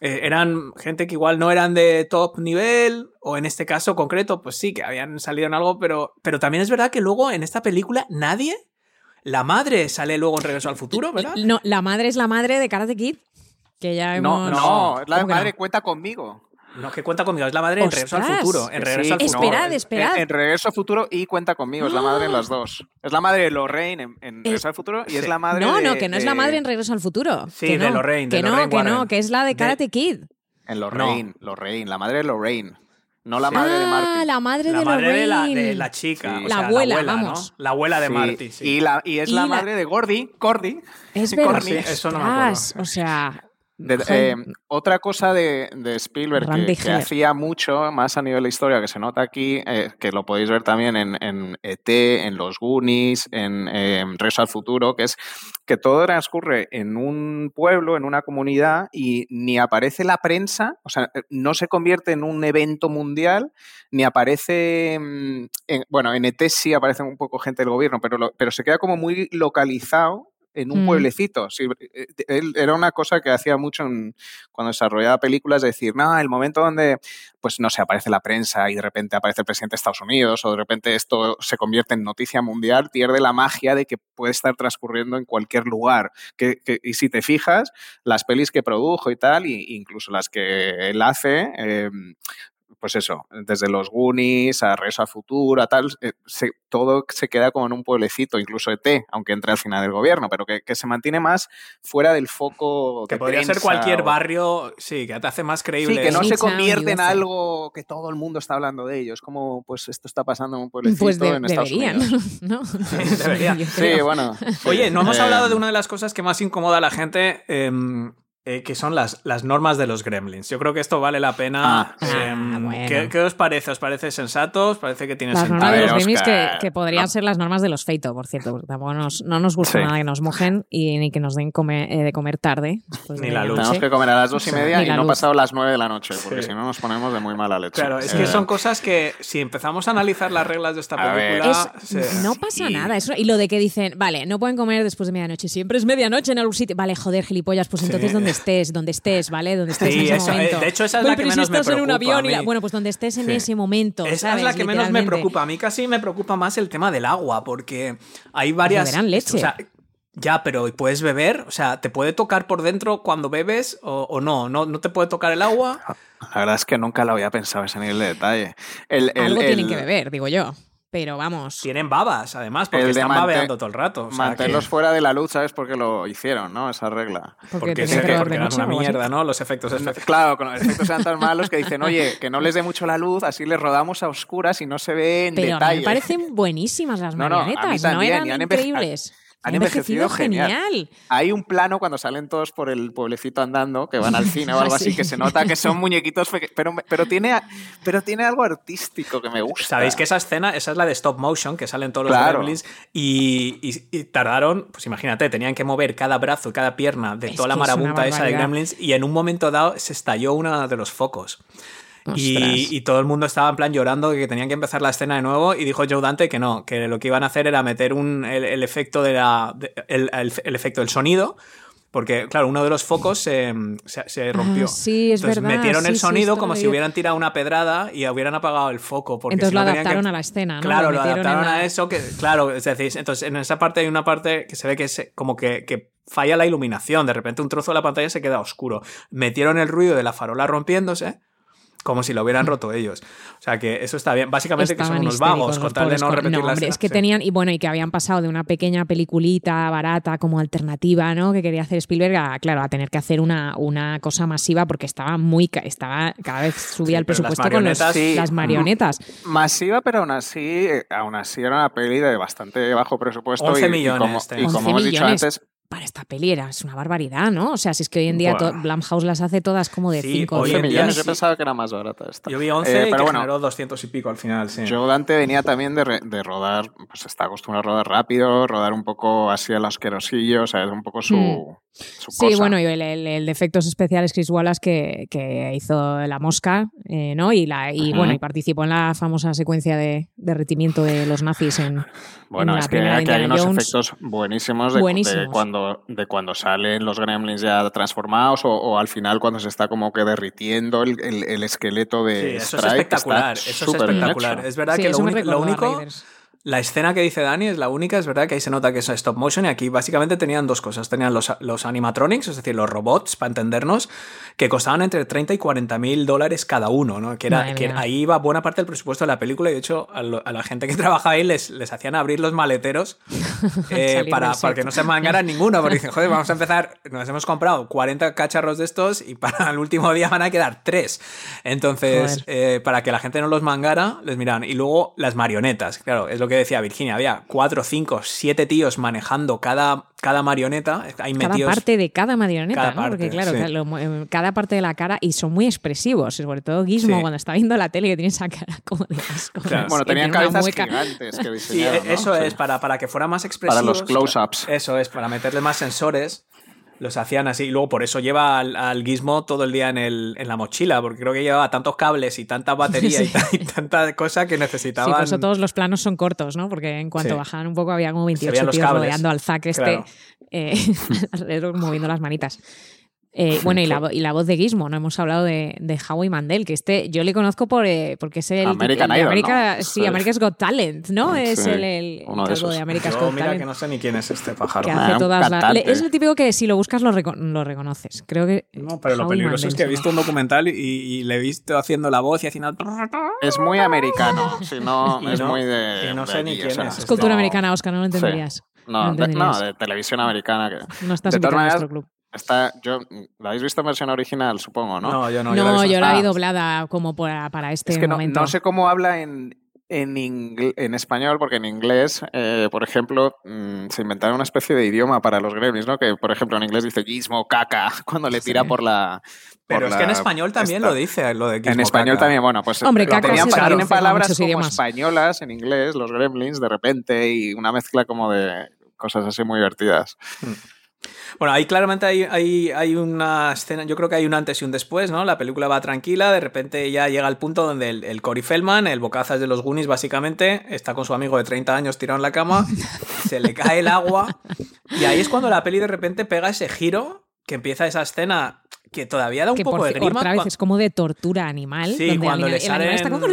Eh, eran gente que igual no eran de top nivel, o en este caso concreto, pues sí, que habían salido en algo, pero, pero también es verdad que luego en esta película nadie. La madre sale luego en Regreso al Futuro, ¿verdad? No, la madre es la madre de Karate Kid, que ya hemos... No, no, la ¿Cómo que no? madre cuenta conmigo. No, que cuenta conmigo, es la madre en Regreso al. Futuro. En Regreso sí, al Futuro. Esperad, esperad. En, Regreso al Futuro y cuenta conmigo, es la madre en las dos. Es la madre de Lorraine en, en Regreso al Futuro y es la madre No, de- no, que no es la madre en Regreso al Futuro. Sí, que de no, Lorraine, de Que no, Lorraine que no, que es la de De- Karate Kid. En Lorraine, Lorraine, la madre de Lorraine. No la madre de ah, Marty. la madre La de madre de la, Lorraine. de la chica. Sí. o La sea, abuela, ¿no? vamos. La abuela de Sí, Marty, sí. Y, la, y es Y la, la- madre de Gordy, Gordy. Es verdad. Eso no me acuerdo. O sea... De- eh, otra cosa de, de Spielberg que, que hacía mucho, más a nivel de historia, que se nota aquí, eh, que lo podéis ver también en, en ET, en Los Goonies, en eh, al Futuro, que es que todo transcurre en un pueblo, en una comunidad, y ni aparece la prensa, o sea, eh, no se convierte en un evento mundial, ni aparece, mm, en- bueno, en ET sí aparece un poco gente del gobierno, pero, lo- pero se queda como muy localizado en un Mm. pueblecito. Sí, eh, él- era una cosa que hacía mucho en- cuando desarrollaba películas, de decir, no, el momento donde, pues no sé, aparece la prensa y de repente aparece el presidente de Estados Unidos o de repente esto se convierte en noticia mundial, pierde la magia de que puede estar transcurriendo en cualquier lugar. Que, que- y si te fijas, las pelis que produjo y tal, y incluso las que él hace, eh, pues eso, desde los Goonies a Regreso al Futuro, a tal, eh, se- todo se queda como en un pueblecito, incluso ET, aunque entre al final del gobierno, pero que, que se mantiene más fuera del foco. Que de podría ser cualquier o- barrio, sí, que te hace más creíble. Sí, que no Sí, se convierte en algo que todo el mundo está hablando de ellos, como pues esto está pasando en un pueblecito Pues de- en Estados deberían, Unidos. ¿no? deberían. Sí, bueno. Oye, no hemos Eh, hablado de una de las cosas que más incomoda a la gente, em, eh, que son las, las normas de los gremlins. Yo creo que esto vale la pena. Ah, em, ah, bueno. ¿qué, qué os parece? ¿Os parece sensato? ¿Os parece que tiene Las sentido? normas de ver, los Gremlins que, podrían no. ser las normas de los feito, por cierto, tampoco nos, no nos gusta Sí. nada que nos mojen y ni que nos den come- eh, de comer tarde. Ni la luz. Tenemos que comer a las dos y media y no luz. pasado las nueve de la noche, porque Sí. si no nos ponemos de muy mala leche. Claro, es Eh, que son cosas que si empezamos a analizar las reglas de esta A película. Es- no pasa y- nada. Eso, y lo de que dicen, vale, no pueden comer después de medianoche. Siempre es medianoche en algún sitio. Vale, joder, gilipollas, pues Sí. entonces donde estés, donde estés, ¿vale? Donde estés Sí, en ese eso, eh, momento. de hecho, esa es la que si menos me estás en un preocupa avión y la-. Bueno, pues donde estés en Sí. ese momento. Esa ¿sabes? es la que menos me preocupa. A mí casi me preocupa más el tema del agua, porque hay varias. beberán leche. o sea, ya, pero ¿puedes beber? O sea, ¿te puede tocar por dentro cuando bebes o, o no? no? ¿No te puede tocar el agua? La verdad es que nunca lo había pensado ese nivel de detalle. El, el- Algo tienen el- que beber, digo yo. Pero vamos. Tienen babas, además, porque El de están babeando todo el rato. o sea, Mantenerlos que- fuera de la luz, ¿sabes por qué lo hicieron, no? Esa regla. Porque, Porque, que porque eran una mierda, ¿no? Los efectos especiales. Claro, con los efectos sean tan malos que dicen, oye, que no les dé mucho la luz, así les rodamos a oscuras y no se ve en Pero a mí detalle. me parecen buenísimas las No, no, a mí marionetas. No, también, eran y han enveje- increíbles. Han envejecido genial. genial. Hay un plano cuando salen todos por el pueblecito andando, que van al cine o algo sí. así, que se nota que son muñequitos, pero, pero, tiene, pero tiene algo artístico que me gusta. Sabéis que esa escena, esa es la de stop motion, que salen todos los gremlins y, y- y tardaron, pues imagínate, tenían que mover cada brazo, cada pierna de Es toda la marabunta esa de gremlins y en un momento dado se estalló uno de los focos. Y, y todo el mundo estaba en plan llorando que tenían que empezar la escena de nuevo y dijo Joe Dante que no, que lo que iban a hacer era meter un, el, el efecto de la, de- el, el- el efecto del sonido. Porque, claro, uno de los focos se, se- se rompió. Ah, sí, es Entonces verdad, metieron el sí, sonido como si hubieran tirado una pedrada y hubieran apagado el foco. Porque Entonces si no lo que- adaptaron a la escena, ¿no? Claro, Lo lo, adaptaron la- a eso, que, claro, es decir, entonces en esa parte hay una parte que se ve que es como que, que falla la iluminación, de repente un trozo de la pantalla se queda oscuro. Metieron el ruido de la farola rompiéndose como si lo hubieran roto ellos. O sea que eso está bien. Básicamente que son Estaban unos vagos, con tal de no repetir la hombre, escena. es que Sí. tenían, y bueno, y que habían pasado de una pequeña peliculita barata como alternativa, ¿no? Que quería hacer Spielberg a, claro, a tener que hacer una, una cosa masiva porque estaba muy, estaba, cada vez subía el pero las presupuesto con los- Sí. las marionetas. Masiva, pero aún así, eh, aún así era una peli de bastante bajo presupuesto. 11 y- y, millones, como, te y como 11 hemos dicho millones. antes, Para esta peli era, es una barbaridad, ¿no? O sea, si es que hoy en día Blumhouse las hace todas como de Sí, 5 hoy 11 en día millones. Yo sí. pensaba que era más barata esta. Yo vi 11 Eh, y pero que bueno, generó 200 y pico al final, sí. Joe Dante venía también de, re- de rodar, pues está acostumbrado a rodar rápido, rodar un poco así al asquerosillo, o sea, es un poco su, Mm. Sí, cosa. bueno, y el, el- el de efectos especiales Chris Wallace que, que hizo La Mosca, eh, ¿no? Y, la, y bueno, y participó en la famosa secuencia de derretimiento de los nazis en, Bueno, en la es que aquí hay unos Jones. efectos buenísimos de, Buenísimos. de cuando, de cuando salen los gremlins ya transformados o, o al final cuando se está como que derritiendo el, el- el esqueleto Sí, de eso es espectacular, eso es espectacular. Es verdad Sí, que lo, lo único, Raiders. La escena que dice Dani es la única, es verdad que ahí se nota que es stop motion y aquí básicamente tenían dos cosas. Tenían los, los animatronics, es decir, los robots, para entendernos, que costaban entre 30 y 40 mil dólares cada uno, ¿no? Que, era, que ahí iba buena parte del presupuesto de la película y de hecho a, lo- a la gente que trabajaba ahí les, les hacían abrir los maleteros eh, para, para que no se mangaran ninguno, porque dicen, joder, vamos a empezar, nos hemos comprado 40 cacharros de estos y para el último día van a quedar tres. Entonces, eh, para que la gente no los mangara, les miraban. Y luego las marionetas, claro, es lo que decía Virginia, había cuatro, cinco, siete tíos manejando cada, cada marioneta, ahí Cada metidos. parte de cada marioneta, Cada ¿no? Porque parte, claro, sí. que lo eh, cada parte de la cara y son muy expresivos, sobre todo Gizmo Sí. cuando está viendo la tele que tiene esa cara como de asco. Claro. no Bueno, tenían tiene cabezas mueca. gigantes que Sí, diseñaron, ¿no? eso Sí. es, para, para que fuera más expresivo. Para los close-ups. Eso es, para meterle más sensores. Los hacían así. Y luego por eso lleva al, al Gizmo todo el día en, el, en la mochila, porque creo que llevaba tantos cables y tanta batería y, Sí. ta- y tanta cosa que Sí, necesitaban. por eso todos los planos son cortos, ¿no? Porque en cuanto Sí. bajaban un poco había como veían 28 los tíos rodeando al Zack este Claro. eh, alrededor moviendo las manitas. Eh, bueno, y la, y la voz de Gizmo, no hemos hablado de, de Howie Mandel, que este yo le conozco por eh, porque es el, American el de Idol, América, ¿no? sí. America's Got Talent, ¿no? Es el, el uno de de esos. America's Yo, Got mira Talent. que no sé ni quién es este pájaro. que Ah, hace todas las... cantante. Es el típico que si lo buscas lo, reco- lo reconoces. Creo que... No, pero lo peligroso Mandel es que he visto un documental y, y le he visto haciendo la voz y haciendo. Es muy americano, si no, es no- muy de. y no de ni quién es. Es cultura no- americana, Oscar, no lo entenderías. No, No de, no, de televisión americana. Que, No estás de todas maneras, nuestro club. Está, yo, ¿La habéis visto en versión original, supongo, no? No, yo no. No, la he visto- yo la vi doblada como para, para este es que no, momento. no sé cómo habla en, en, en español, porque en inglés, eh, por ejemplo, mm, se inventaron una especie de idioma para los gremlins, ¿no? Que, por ejemplo, en inglés dice gizmo, caca, cuando le tira Sí. por la. por Pero es que en español también esta. lo dice, lo de En Gizmo español Caca. también, bueno, pues Hombre, caca tenían, se tienen palabras como idiomas. españolas en inglés, los gremlins, de repente, y una mezcla como de cosas así muy divertidas. Bueno, ahí claramente hay, hay, hay una escena, yo creo que hay un antes y un después, ¿no? La película va tranquila, de repente ya llega al punto donde el, el Cory Feldman, el bocazas de los Goonies, básicamente, está con su amigo de 30 años tirado en la cama, se le cae el agua, y ahí es cuando la peli de repente pega ese giro, que empieza esa escena que todavía da un que poco de grima. otra vez cua- es como de tortura animal. Sí, donde cuando le animal está salen- como...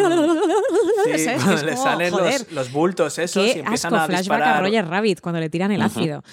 Sí, cuando es le salen los, los bultos esos y Qué empiezan asco, a flashback disparar. a Roger Rabbit cuando le tiran el ácido.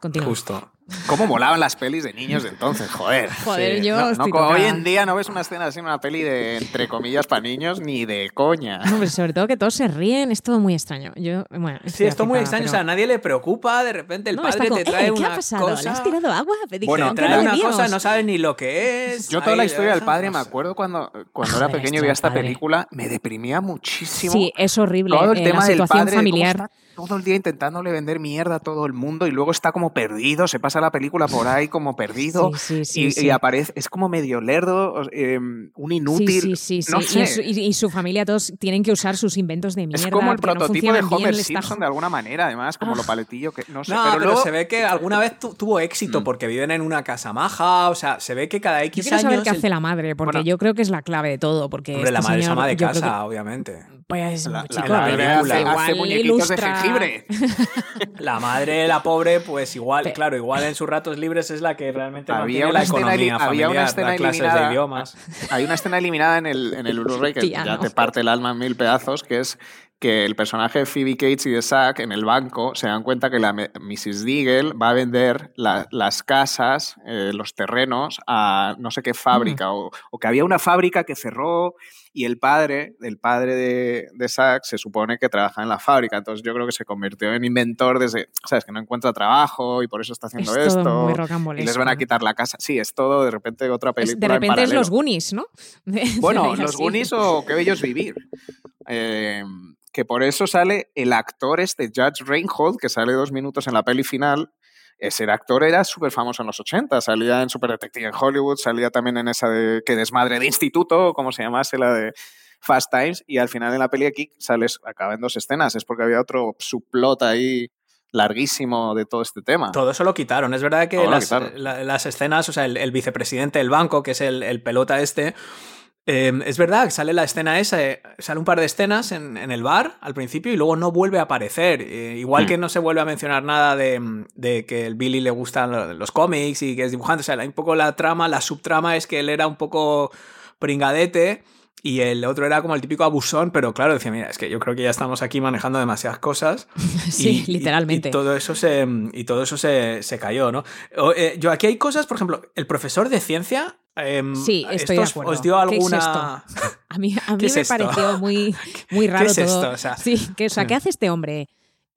Continúa. Justo. ¿Cómo molaban las pelis de niños de entonces? Joder. Joder, Sí. yo No, estoy hoy en día no ves una escena así en una peli de entre comillas para niños ni de coña. No, pero sobre todo que todos se ríen, es todo muy extraño. Yo, bueno, Sí, es muy aflipada, extraño, pero- o sea, a nadie le preocupa, de repente el No, padre te trae "Eh, ¿qué una ha pasado? cosa... ¿Le has tirado agua? Me Bueno, trae no una bebíamos". cosa, no sabe ni lo que es. Yo toda la historia del padre me acuerdo cuando, cuando era pequeño esto vi del esta padre. película, me deprimía muchísimo. Sí, es horrible. Todo el eh, tema la del situación padre, de cómo familiar. está todo el día intentándole vender mierda a todo el mundo y luego está como perdido, se pasa la película por ahí como perdido Sí, sí, sí, y, sí. y aparece, es como medio lerdo, eh, un inútil. sí, sí, sí. No Y, sé. su, y- y su familia todos tienen que usar sus inventos de mierda. es como el no prototipo de bien, Homer está Simpson de alguna manera, además, como lo paletillo que no sé. No, pero, pero, luego, se ve que alguna vez tu- tuvo éxito Mm. porque viven en una casa maja, o sea, se ve que cada Yo X saber años... qué el- hace la madre, porque Bueno. yo creo que es la clave de todo. Porque Hombre, la este madre es ama de yo casa, obviamente. pues, la, la- chico, la hace, hace muñequitos ilustra- de jengibre. La madre, la pobre, pues igual, Pe- claro, igual en sus ratos libres es la que realmente Había mantiene una la escena economía eli- había familiar, una escena da clases eliminada. de idiomas. Hay una escena eliminada en el, en el Blu-ray que ya te parte el alma en mil pedazos, que es que el personaje de Phoebe Cates y de Zack en el banco se dan cuenta que la Mrs. Deagle va a vender la- las casas, eh, los terrenos a no sé qué fábrica, o, o que había una fábrica que cerró y el padre, el padre de, de Zack se supone que trabaja en la fábrica, entonces yo creo que se convirtió en inventor desde, sabes, que no encuentra trabajo y por eso está haciendo Es todo esto. muy y les van a quitar la casa. Sí, es todo de repente otra película. de en repente es los Goonies, ¿no? Bueno, los. Goonies o Qué bello es vivir. Eh, que por eso sale el actor este, Judge Reinhold, que sale dos minutos en la peli final. Ese actor era súper famoso en los 80, salía en Super Detective en Hollywood, salía también en esa de que desmadre de instituto, como se llamase la de Fast Times, y al final en la peli aquí sales, acaba en dos escenas, es porque había otro subplot ahí larguísimo de todo este tema. Todo eso lo quitaron. Es verdad que las, quitaron. la- las escenas, o sea, el, el vicepresidente del banco, que es el, el pelota este, eh, es verdad que sale la escena esa, eh, sale un par de escenas en, en el bar al principio y luego no vuelve a aparecer. Eh, igual Hmm. que no se vuelve a mencionar nada de, de que el Billy le gustan lo- los cómics y que es dibujante. O sea, un poco la trama, la subtrama es que él era un poco pringadete. Y el otro era como el típico abusón, pero claro, decía, mira, es que yo creo que ya estamos aquí manejando demasiadas cosas. Sí, Y- literalmente. Y, todo eso se, y todo eso se, se cayó, ¿no? O, eh, yo aquí hay cosas, por ejemplo, el profesor de ciencia. em, Sí, estoy esto de os- acuerdo. ¿Os dio ¿Qué es alguna.? A mí, a mí ¿Qué es me esto? pareció muy, muy raro es todo. esto? O sea, sí, que, o sea, ¿qué hace este hombre?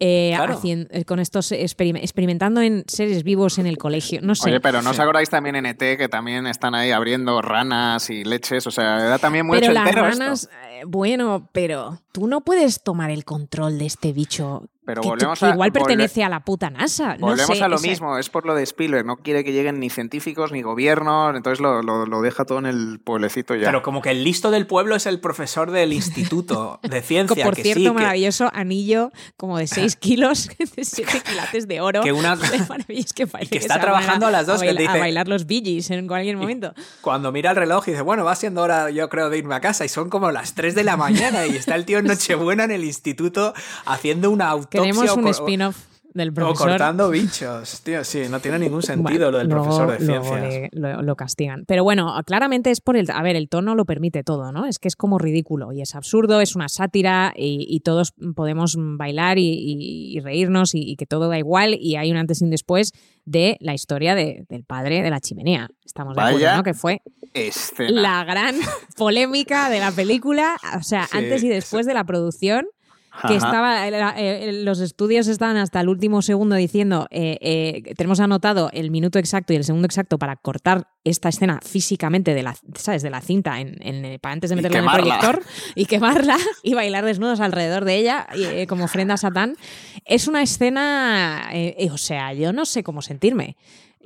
Eh, Claro. eh, con estos experim- experimentando en seres vivos en el colegio. No sé. Oye, pero ¿no os acordáis también en ET que también están ahí abriendo ranas y leches? O sea, era también muy pero las esto. ranas, eh, bueno, pero tú no puedes tomar el control de este bicho. Pero que, volvemos que a- igual pertenece a la puta NASA. No Volvemos sé, a lo o sea, mismo, es por lo de Spielberg, no quiere que lleguen ni científicos ni gobiernos, entonces lo, lo- lo deja todo en el pueblecito ya. Pero como que el listo del pueblo es el profesor del instituto de ciencia. Por que cierto, sí, que- maravilloso anillo como de 6 kilos, de 7 quilates de oro. Que una- Maravilloso, que parece que está trabajando a las dos, A, que baila- a dice- bailar los Billys en cualquier momento. Cuando mira el reloj y dice, bueno, va siendo hora, yo creo, de irme a casa. Y son como las 3 de la mañana y está el tío en Nochebuena en el instituto haciendo una autopsia. Queremos o un spin-off del O profesor. cortando bichos, tío, sí, no tiene ningún sentido Bueno, lo del luego- profesor de luego ciencias. le- lo, lo castigan. Pero bueno, claramente es por el. A ver, el tono lo permite todo, ¿no? Es que es como ridículo y es absurdo, es una sátira y, y todos podemos bailar y, y- y reírnos y, y que todo da igual. Y hay un antes y un después de la historia de- del padre de la chimenea. Estamos de acuerdo, Vaya ¿no? Que fue Escena. la gran polémica de la película, o sea, Sí, antes y después de la producción que Ajá. estaba eh, eh, los estudios estaban hasta el último segundo diciendo eh, eh, tenemos anotado el minuto exacto y el segundo exacto para cortar esta escena físicamente de la sabes de la cinta en, en- para antes de meterla en el proyector y quemarla y bailar desnudos alrededor de ella y, eh, como ofrenda a Satán. Es una escena eh, eh, o sea yo no sé cómo sentirme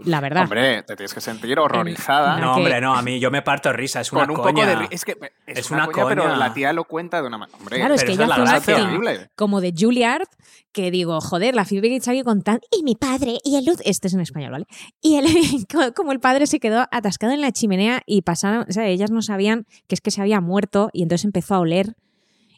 la verdad Hombre, te tienes que sentir horrorizada. No, hombre, no, a mí yo me parto de risa, es una con un coña. poco de es que es, Es una, una coña, pero coña. la tía lo cuenta de una manera. Hombre, Claro, es pero que ella es la hace un gracia. acting terrible. como de Juilliard, que digo, joder, la Phoebe Gates salió con tan... Y mi padre, y el luz... Este es en español, ¿vale? Y el, como el padre se quedó atascado en la chimenea y pasaron... O sea, ellas no sabían que es que se había muerto y entonces empezó a oler.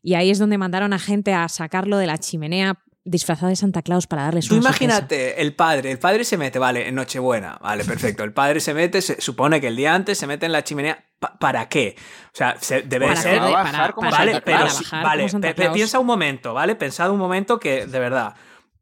Y ahí es donde mandaron a gente a sacarlo de la chimenea disfrazado de Santa Claus para darles Tú una sorpresa. imagínate, el padre, el padre se mete, vale, en Nochebuena, vale, perfecto. El padre se mete, se supone que el día antes se mete en la chimenea. pa- ¿Para qué? O sea, se- debe Para ser. para- como para- vale, Santa pero bajar vale, como Santa pe- pe- Claus. piensa un momento, ¿vale? Pensad un momento que, de verdad,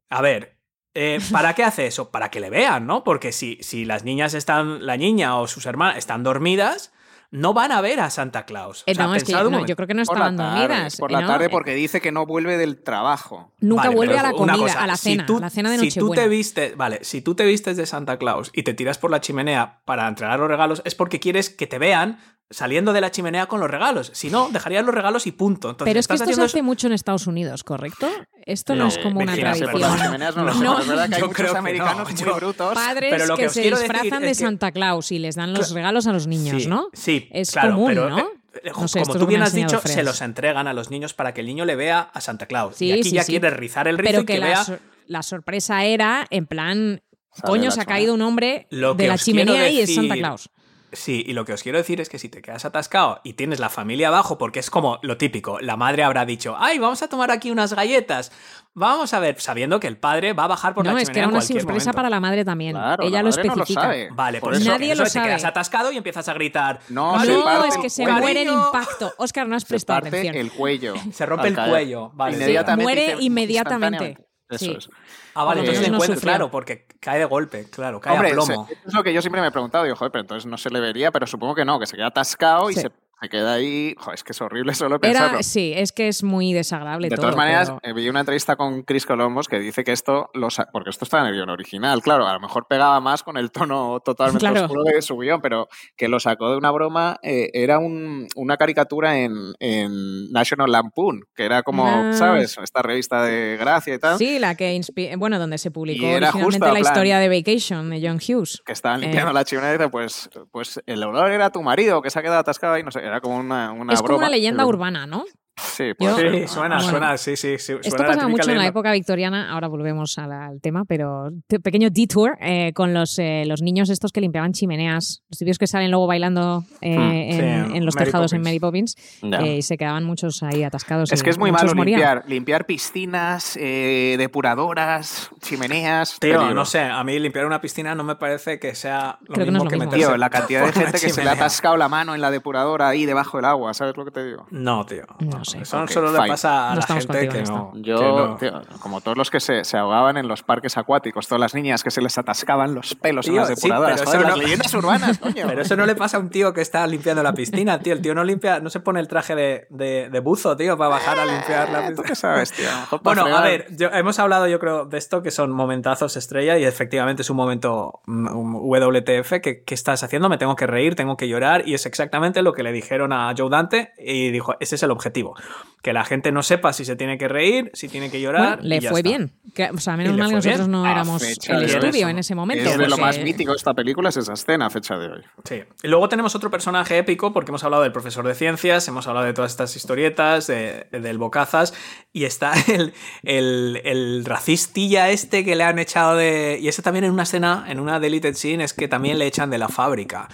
a ver, eh, ¿para qué hace eso? Para que le vean, ¿no? Porque si, si las niñas están, la niña o sus hermanas están dormidas, no van a ver a Santa Claus. O Eh, sea, no, es que un no, yo creo que no por la estaban tarde, dormidas. por eh, la ¿no? tarde Eh, porque dice que no vuelve del trabajo. Nunca Vale, vuelve a la comida, cosa, a la si cena, tú- a la cena de Si tú Nochebuena. te vistes, vale, si tú te vistes de Santa Claus y te tiras por la chimenea para entregar los regalos, es porque quieres que te vean saliendo de la chimenea con los regalos. Si no, dejarían los regalos y punto. Entonces, Pero es que estás esto se hace mucho en Estados Unidos, ¿correcto? Esto no, No, es como una tradición. las chimeneas no, es verdad que hay yo muchos creo que no, americanos muy yo- brutos. Padres Pero lo que, que os se quiero decir disfrazan de que- Santa Claus y les dan los regalos a los niños, Sí, ¿no? Sí, Es claro, común, pero, ¿no? eh, eh, No sé, esto como tú bien has dicho, se los entregan a los niños para que el niño le vea a Santa Claus. Sí, y aquí sí, ya sí. quiere rizar el rizo Pero y que, que, la, vea sor- la sorpresa era, en plan, coño, se ha caído un hombre Lo de la chimenea y es Santa Claus. Sí, y lo que os quiero decir es que si te quedas atascado y tienes la familia abajo, porque es como lo típico, la madre habrá dicho, ay, vamos a tomar aquí unas galletas, vamos a ver, sabiendo que el padre va a bajar por No, la es que chimenea era una sorpresa momento. para la madre también. Claro, Ella la lo no lo especifica. sabe. Vale, Por pues eso- Nadie eso lo te quedas sabe. atascado y empiezas a gritar. No, "Cariño, se No, parte es el que se cuello. muere cariño". impacto. Oscar, no has Se prestado parte atención. el cuello. Se rompe el cuello, vale. Inmediatamente. Muere inmediatamente. Eso Sí. es. Ah, vale, entonces no encuentro, claro, porque cae de golpe, claro, cae Hombre, a plomo. se- es lo que yo siempre me he preguntado. Digo, joder, pero entonces no se le vería, pero supongo que no, que se queda atascado y se, se queda ahí. Joder, es que es horrible solo pensarlo. Era, sí, es que es muy desagradable De todo. todas maneras, pero- eh, vi una entrevista con Chris Columbus que dice que esto, lo sa- porque esto está en el guion original, claro, a lo mejor pegaba más con el tono totalmente Claro. oscuro de su guion, pero que lo sacó de una broma, eh, era un- una caricatura en, en National Lampoon, que era como, Ah. ¿sabes? Esta revista de gracia y tal, Sí, la que bueno, donde se publicó Y era originalmente la historia de Vacation de John Hughes. que estaban limpiando Eh. la chimenea y dice, pues, pues el olor era tu marido que se ha quedado atascado ahí, no sé, era como una, una es como broma. una leyenda pero- urbana, ¿no? Sí, Yo- pues Sí, suena, Bueno. suena, sí, sí, sí. Esto suena pasaba mucho en la época victoriana, ahora volvemos la- al tema, pero te- pequeño detour eh, con los, eh, los niños estos que limpiaban chimeneas, los tíos que salen luego bailando eh, Hmm, en, sí, en los Mary tejados en. Mary Poppins eh, y se quedaban muchos ahí atascados. Es y que es muy malo morían. limpiar, limpiar piscinas, eh, depuradoras, chimeneas. Tío, peligro. no sé, a mí limpiar una piscina no me parece que sea lo Creo que no mismo es que, lo mismo. meterse Tío, la cantidad de gente que se le ha atascado la mano en la depuradora ahí debajo del agua, ¿sabes lo que te digo? No, tío. No sé. Eso Ok, solo le pasa a No la gente que no. Yo, que no. tío, como todos los que se, se ahogaban en los parques acuáticos, todas las niñas que se les atascaban los pelos en Tío, las sí, depuradoras. pero joder, eso las no- leyendas urbanas, coño. Pero eso no le pasa a un tío que está limpiando la piscina, tío. El tío no limpia, no se pone el traje de, de- de buzo, tío, para bajar a limpiar la Eh, ¿Tú piscina. qué sabes, tío? Bueno, a ver, yo- hemos hablado yo creo de esto que son momentazos estrella y efectivamente es un momento mm, un WTF que, que estás haciendo, me tengo que reír, tengo que llorar y es exactamente lo que le dijeron a Joe Dante y dijo, ese es el objetivo, que la gente no sepa si se tiene que reír, si tiene que llorar. Bueno, le y ya fue está. bien. Que- o sea, menos mal que nosotros bien. no éramos el estudio eso. en ese momento. Es de lo más mítico de esta película, es esa escena a fecha de hoy. Sí. Y luego tenemos otro personaje épico porque hemos hablado del profesor de ciencias, hemos hablado de todas estas historietas, de- del Bocazas, y está el, el, el racistilla este que le han echado de... Y ese también en una escena, en una deleted scene, es que también le echan de la fábrica.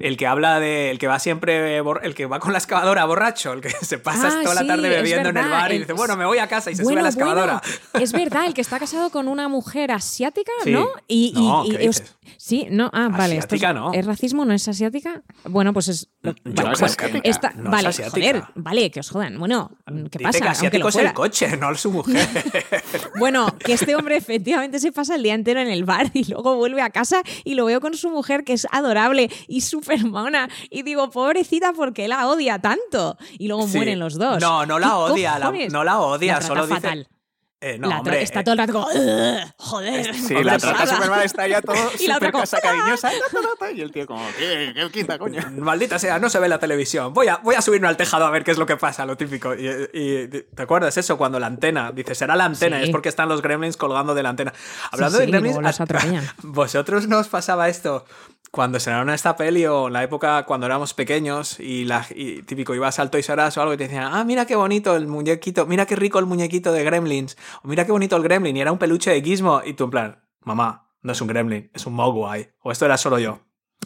El que habla de... El que va siempre... El que va con la excavadora borracho, el que se pasa Ah, toda la tarde es bebiendo en el bar y dice, bueno, me voy a casa y se Bueno, sube a la excavadora. bueno, es verdad, el que está casado con una mujer asiática, Sí. ¿no? Y, No, y- ¿qué y os- dices? sí, no, ah, vale. esto es- Asiática, no. ¿Es racismo? ¿No es asiática? Bueno, pues es. Yo pues que está- no es vale, asiática. joder, vale, que os jodan. Bueno, ¿qué Dice pasa? que asiático es el coche, no su mujer. Bueno, que este hombre efectivamente se pasa el día entero en el bar y luego vuelve a casa y lo veo con su mujer que es adorable y súper mona. Y digo, pobrecita, ¿por qué la odia tanto? Y luego Sí. mueren los dos. No, no la ¿Qué odia, la- no la odia, La solo dice- fatal. Eh, no, La hombre, está eh, todo el rato como, "Ugh, joder. Sí, la trata pesada". súper mal, está ya todo Y la otra súper como, casa cariñosa. Y el tío como, ¿qué, qué quita, coño? Maldita sea, no se ve la televisión. Voy a, voy a subirme al tejado a ver qué es lo que pasa, lo típico. Y, y- ¿Te acuerdas eso? Cuando la antena, dice, será la antena, Sí. es porque están los gremlins colgando de la antena. Hablando sí, de gremlins, ¿a-. ¿vosotros no os pasaba esto? Cuando se en esta peli o en la época cuando éramos pequeños y, la, y típico ibas al Toys R Us o algo y te decían, ah, mira qué bonito el muñequito, mira qué rico el muñequito de Gremlins, o mira qué bonito el Gremlin, y era un peluche de Gizmo, y tú en plan, mamá, no es un Gremlin, es un Mogwai, o esto era solo yo.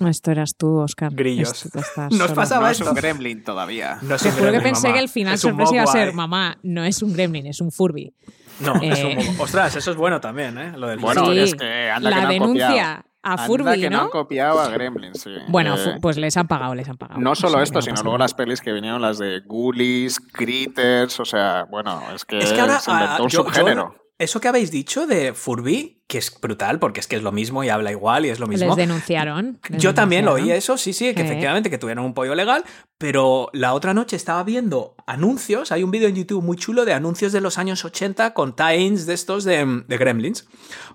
Esto eras tú, Oscar. Grillos. Esto- Nos solo. pasaba No es un gremlin todavía. No es Te un que pensé mamá. que el final sorpresa iba a ser, mamá, no es un gremlin, es un Furby. No, es un Eh. Mogwai. Ostras, eso es bueno también, ¿eh? Lo del Bueno, Sí, es que anda la que no han denuncia copiado. A Anda Furby, que no ¿no? han copiado a Gremlin, sí. Bueno, Eh, pues les han pagado, les han pagado. no O solo sea, esto, no sino luego las pelis que vinieron, las de Ghoulies, Critters, o sea, bueno, es que, Es que ahora se inventó ah, un yo- subgénero. yo- eso que habéis dicho de Furby, que es brutal, porque es que es lo mismo y habla igual y es lo mismo. Les denunciaron. les Yo también lo oí eso, sí, sí, que Eh. efectivamente que tuvieron un pollo legal, pero la otra noche estaba viendo anuncios, hay un vídeo en YouTube muy chulo de anuncios de los años 80 con tie-ins de estos de, de Gremlins.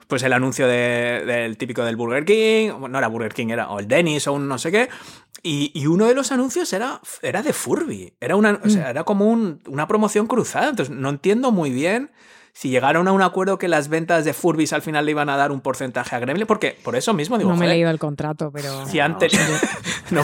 Pues el anuncio de- del típico del Burger King, no era Burger King, era o el Dennis o un no sé qué, Y, y uno de los anuncios era, era de Furby. Era, una, o sea, era como un- una promoción cruzada. Entonces, no entiendo muy bien si llegaron a un acuerdo que las ventas de Furbis al final le iban a dar un porcentaje a Gremlin. Porque por eso mismo digo, no me he leído el contrato, pero si antes. no,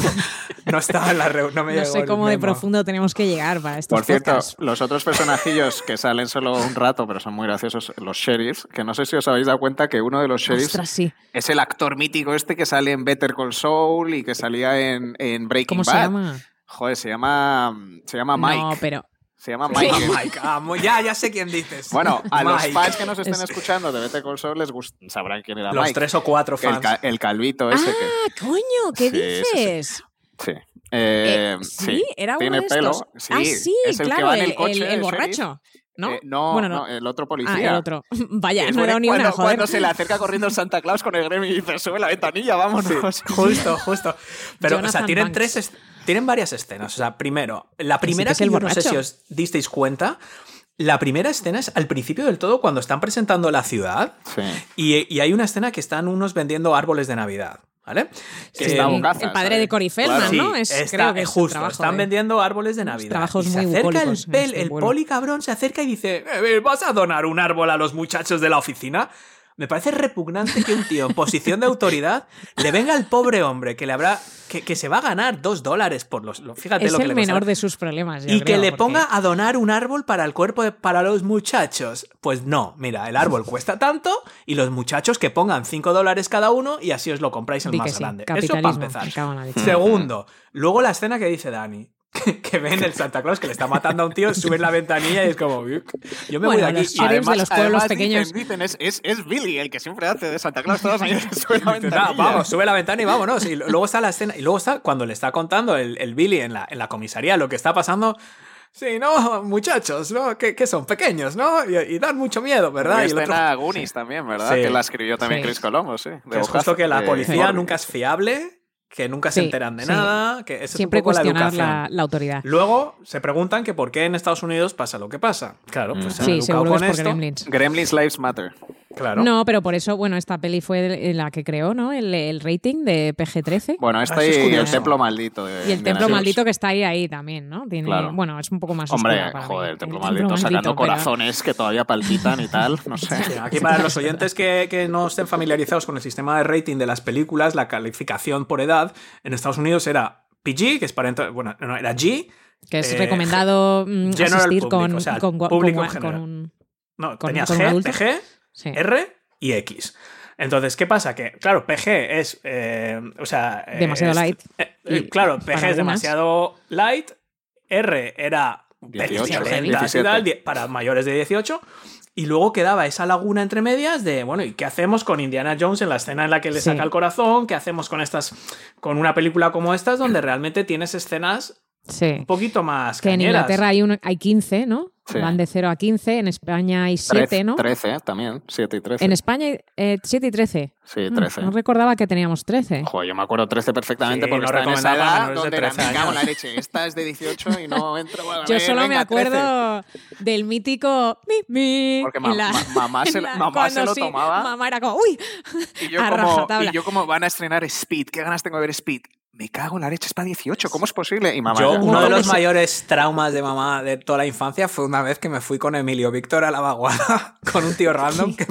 no estaba en la reunión. No, me no sé cómo de profundo tenemos que llegar para estos Por cierto, podcasts. los otros personajillos que salen solo un rato, pero son muy graciosos, los sheriffs, que no sé si os habéis dado cuenta que uno de los sheriffs Ostras, sí. es el actor mítico este que sale en Better Call Saul y que salía en, en Breaking ¿Cómo Bad. se llama? Joder, se llama, se llama Mike. No, pero Se llama Mike. Mike, ah, ya, ya sé quién dices. Bueno, a los fans que nos estén Es- escuchando de Better Call Saul les gust- sabrán quién era Los Mike. tres o cuatro el, fans. ca- el calvito ese que... ¡Ah, coño! ¿Qué Sí, sí, sí. dices? Sí. Eh, Eh, sí, sí, era uno tiene de pelo. estos. Sí, ah, sí, es el claro, que va en el, coche. el- el el borracho. ¿No? Eh, no, bueno, no, el otro policía. Ah, el otro. Vaya, Es no dado ni cuando, una, joder. cuando se le acerca corriendo el Santa Claus con el gremio y dice, sube la ventanilla, vámonos. Justo, justo. Pero, o sea, tienen Banks. tres. Tienen varias escenas. O sea, primero, la primera que es que, el yo no sé si os disteis cuenta. La primera escena es al principio del todo cuando están presentando la ciudad Sí. y, y hay una escena que están unos vendiendo árboles de Navidad. ¿Vale? Que Eh, está el, bocazas, el padre ¿eh? de Cory Feldman, ¿no? Es, está- creo que es su justo, trabajo, están ¿eh? vendiendo árboles de Navidad. trabajos y se muy acerca el, pel- este el poli cabrón, se acerca y dice, "Eh, ¿vas a donar un árbol a los muchachos de la oficina? Me parece repugnante que un tío en posición de autoridad le venga al pobre hombre que le habrá que, que se va a ganar dos dólares por los. lo- Fíjate Es lo que el le menor de sus problemas. yo Y que le porque- ponga a donar un árbol para el cuerpo de, para los muchachos. Pues no, mira, el árbol cuesta tanto y los muchachos que pongan 5 dólares cada uno y así os lo compráis el Di más sí, grande. Eso para empezar. Segundo, luego la escena que dice Dani. Que, ven el Santa Claus que le está matando a un tío, suben la ventanilla y es como, "Uy, yo me Bueno, voy de los aquí. sheriffs de los pueblos además pequeños. Dicen, dicen, es, es, es Billy, el que siempre hace de Santa Claus todos los años que sube la ventanilla. nada, vamos, sube la ventana y vámonos. Y luego está la escena, y luego está cuando le está contando el, el Billy en la, en la comisaría lo que está pasando. Sí, no, muchachos, ¿no? Que, que son pequeños, ¿no? Y, y dan mucho miedo, ¿verdad? Y Y otro- escena Goonies también, ¿verdad? Sí. Que la escribió también Sí. Chris Colombo, sí. de que es justo que la de policía nunca es fiable, que nunca se enteran de sí. nada, que esa es un Siempre poco la cuestionar educación. la, la autoridad. Luego se preguntan que por qué en Estados Unidos pasa lo que pasa. Claro, pues se han Sí, educado con es esto. Gremlins. Gremlins Lives Matter. Claro. No, pero por eso, bueno, esta peli fue la que creó, ¿no? El, el rating de PG-13. Bueno, está Ah, eso es ahí el templo maldito. de y el templo maldito que está ahí, ahí también, ¿no? Tiene, Claro. Bueno, es un poco más Hombre, oscura joder, el templo El maldito sacando pero- corazones que todavía palpitan y tal, no sé. Sí, Aquí para los oyentes que, que no estén familiarizados con el sistema de rating de las películas, la calificación por edad en Estados Unidos era PG, que es para entrar- bueno, no, era G, Que es Eh, recomendado mm, asistir public, con, o sea, con, con- público con- un... no, ¿Con- tenías G? PG, sí. R y X. Entonces, ¿qué pasa? Que, claro, PG es. eh, o sea. eh, Demasiado es- light. eh, claro, PG es demasiado light. R era 18, violentas y 17. tal, die- para mayores de 18. Y luego quedaba esa laguna entre medias de, bueno, ¿y qué hacemos con Indiana Jones en la escena en la que le Sí. saca el corazón? ¿Qué hacemos con estas, con una película como estas, donde realmente tienes escenas Sí. un poquito más Que en cañeras? Inglaterra hay, un, hay 15, ¿no? Sí. Van de 0 a 15. En España hay 7, 13, ¿no? 13 también, 7 y 13. En España hay eh, 7 y 13. Sí, Mm, 13. No recordaba que teníamos 13. Joder, yo me acuerdo 13 perfectamente Sí, porque no estaba en esa recomendaba edad donde era, 13 me cago en la años". leche. Esta es de 18 y no entro. bueno, Yo eh, solo me venga, 13. acuerdo del mítico mi, mi. Porque en ma- la- ma- mamá se en lo- la- mamá se lo sí, tomaba. Mamá era como, uy, Y yo, a como, y yo como van a estrenar Speed, qué ganas tengo de ver Speed. Me cago en la leche, es para 18, ¿cómo es posible? Y mamá, Yo, ya- uno de los mayores traumas de mamá de toda la infancia fue una vez que me fui con Emilio Víctor a la vaguada con un tío random que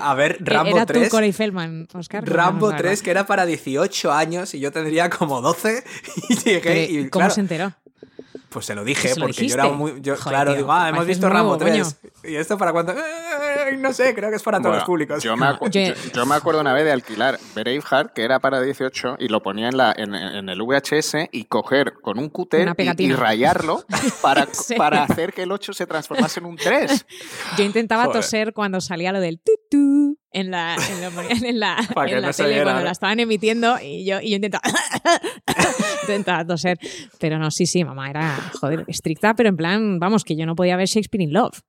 a ver Rambo era 3. tú, Corey Feldman, Oscar. Rambo Cuéntanos la 3, verdad. que era para 18 años y yo tendría como 12 y llegué y ¿Cómo claro, se enteró? pues se lo dije ¿Se lo porque yo era muy yo, Joder, claro, tío, digo, ah, hemos visto nuevo, Rambo 3 y esto para cuánto Eh, no sé, creo que es para todos Bueno, los públicos. Yo me, acu- Yo- yo- me acuerdo una vez de alquilar Braveheart, que era para 18, y lo ponía en, la, en, en el VHS y coger con un cúter y, y rayarlo para, Sí. para hacer que el 8 se transformase en un 3. Yo intentaba Joder. toser cuando salía lo del tutú en la, en la, en la, Para que en la no se tele cuando la estaban emitiendo y yo, y yo intentaba, intentaba toser. Pero no, sí, sí, mamá era, joder, estricta, pero en plan, vamos, que yo no podía ver Shakespeare in Love.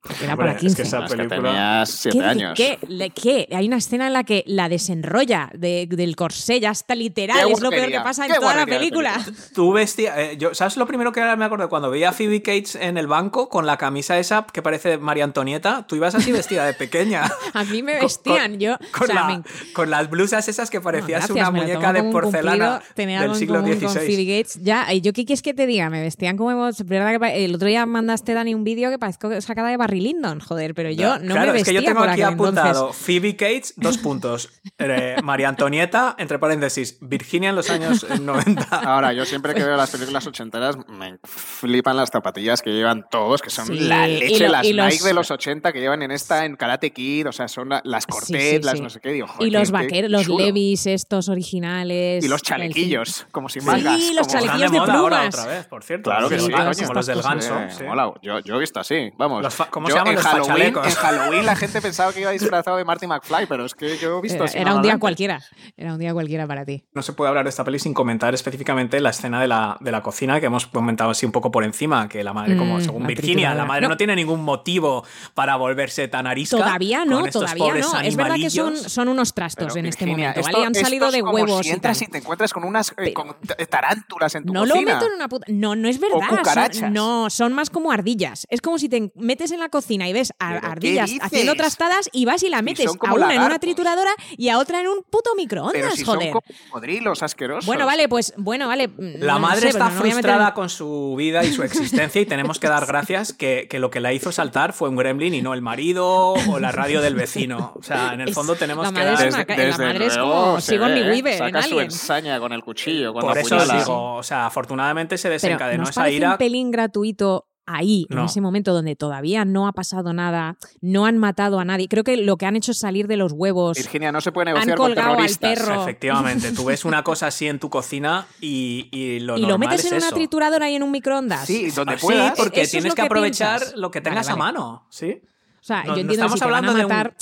Porque era Hombre, para es 15. que esa Es que película- tenías siete ¿Qué, años. ¿qué, le- qué? Hay una escena en la que la desenrolla de- del corsé, ya está literal, Qué es lo peor que pasa en toda la película. película. Tú vestías. eh, yo, ¿Sabes lo primero que ahora me acuerdo? Cuando veía a Phoebe Cates en el banco con la camisa esa que parece María Antonieta, tú ibas así vestida de pequeña. A mí me vestían, con- yo. o Con, sea, la- me- con las blusas esas que parecías No, una gracias, muñeca de porcelana cumplido, del siglo común con XVI. Phoebe Gates. Ya, y yo qué quieres que te diga, me vestían como es que el otro día mandaste Dani un vídeo que parezco sacada de Barry Lyndon, joder, pero yo no claro, me es que vestía yo tengo aquí aquel apuntado entonces. Phoebe Cates, dos puntos. Eh, María Antonieta, entre paréntesis, Virginia en los años eh, 90. Ahora, yo siempre que veo las películas ochenteras me flipan las zapatillas que llevan todos, que son Sí, la y leche, lo- las y los- Nike de los 80 que llevan en esta, en Karate Kid, o sea, son la- las Sí, Cortez, sí, las sí. no sé qué. Digo, Y joder, los qué vaqueros, los chulo. levis estos originales. Y los el- chalequillos, como si Sí, mangas. los como- chalequillos Están de de ahora otra vez, por cierto. Claro que Los sí, como los del ganso. Eh, sí. mola. Yo, yo he visto así, vamos. Los fa- ¿cómo Yo se llaman en los Halloween? En Halloween la gente pensaba que iba disfrazado de Marty McFly, pero es que yo he visto Era, así. era un día cualquiera. Era un día cualquiera para ti. No se puede hablar de esta peli sin comentar específicamente la escena de la, de la cocina que hemos comentado así un poco por encima, que la madre, como Mm, según la Virginia, la madre no. No. tiene ningún motivo para volverse tan arisca. Todavía no, con estos todavía no. Es verdad que son, son unos trastos Pero, en este Virginia, momento, esto- ¿vale? Y han salido de huevos Si entras y te encuentras con unas eh, con tarántulas en tu No lo cocina. meto en una puta. No, no es verdad. son- no, son más como ardillas. Es como si te metes en la cocina y ves a- ¿Pero qué ardillas haciendo trastadas y vas y la metes a una en una trituradora y a otra en un puto Pero microondas, si joder. son como asquerosos. Bueno, vale, pues bueno, vale. La no madre sé, está no meter frustrada con su vida y su existencia y tenemos que dar gracias que, que lo que la hizo saltar fue un gremlin y no el marido o la radio del vecino. O sea, en el Es- fondo tenemos la que dar... la desde madre es como Sigourney ve, ¿eh? Weaver en Saca su Alien. ensaña con el cuchillo, cuando Por eso apuñala. digo, o sea, afortunadamente se Pero desencadenó ¿nos esa ira. un pelín gratuito ahí, en No. ese momento donde todavía no ha pasado nada, no han matado a nadie? Creo que lo que han hecho es salir de los huevos. Virginia, no se puede Han negociar con colgado al terroristas. perro. Efectivamente, tú ves una cosa así en tu cocina y, y lo y lo metes es en una trituradora y en un microondas. Sí, donde Ah, Sí, puedas. porque Eso es tienes que que aprovechar piensas. lo que Vale, tengas a mano, ¿sí? O sea, No- yo no entiendo estamos si te van a hablando de un- matar,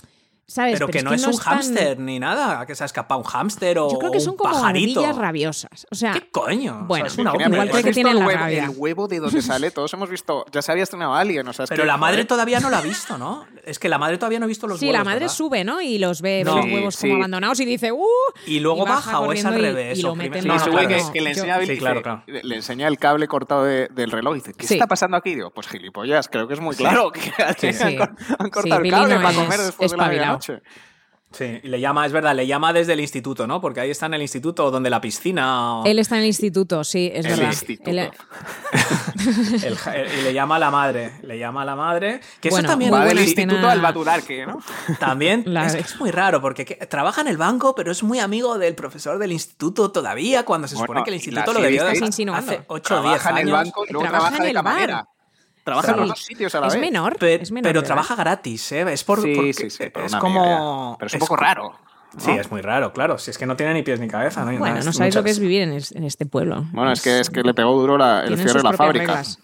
¿sabes? Pero, que es no es, un hámster ni nada, que se ha escapado un hámster o Yo creo que son un como pajarito. ardillas rabiosas. O sea, ¿Qué coño? O Bueno, sea, es una igual ¿has que tienen el la huevo, rabia. El huevo de donde sale, todos hemos visto, ya se había estrenado Alien, o sea, es Pero que, la madre todavía no la ha visto, ¿no? Es que la madre todavía no ha visto los sí, huevos. la madre ¿verdad? sube, ¿no? Y los ve, No. los Sí, huevos sí. como abandonados y dice, ¡uh! Y luego y baja, o es al corriendo y- revés. Y, lo meten Sí, No, que, le enseña, Sí, el cable cortado de- del reloj y dice, ¿qué Sí. está pasando aquí? Digo, pues gilipollas, creo que es muy claro que Sí, sí. han, cor- han cortado Sí, el cable para comer después de la Sí, y le llama, es verdad, le llama desde el instituto, ¿no? Porque ahí está en el instituto donde la piscina. o- Él está en el instituto, sí, es El verdad. instituto. Él- el ja- y le llama a la madre. Le llama a la madre. Que Bueno, eso también. Va del instituto escena. al. También La- es, es muy raro porque que- trabaja en el banco, pero es muy amigo del profesor del instituto todavía, cuando se Bueno, supone que el instituto la lo debió de hace 8 o 10 Trabaja en el años. banco Trabaja trabaja, en de el bar. Trabaja en los dos sitios a la es vez. menor, Pe- es menor. pero ¿verdad? trabaja gratis, ¿eh? Es por, Sí, porque sí, sí, por es como. amiga. Pero es un poco co- raro. ¿no? Sí, es muy raro, claro. Si es que no tiene ni pies ni cabeza. ¿no? Bueno, no sabéis lo que es vivir en, es- en este pueblo. Bueno, es que, es que le pegó duro la- el cierre de la fábrica. reglas.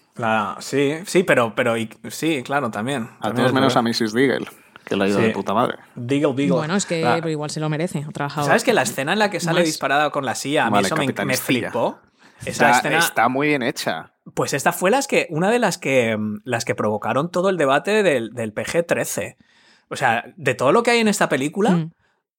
Sí, sí, pero, pero y- sí, claro, también. A También todos menos a. Mrs. Deagle, que le ha ido Sí. de puta madre. Deagle, Deagle. Bueno, es que Ah, pero igual se lo merece. Ha trabajado. ¿Sabes que la escena en la que sale Más. disparada con la silla, a mí Vale, eso me, flipó? Esa Ya escena. está muy bien hecha. Pues esta fue las que, una de las que, las que provocaron todo el debate del, del PG-13. O sea, de todo lo que hay en esta película, Mm.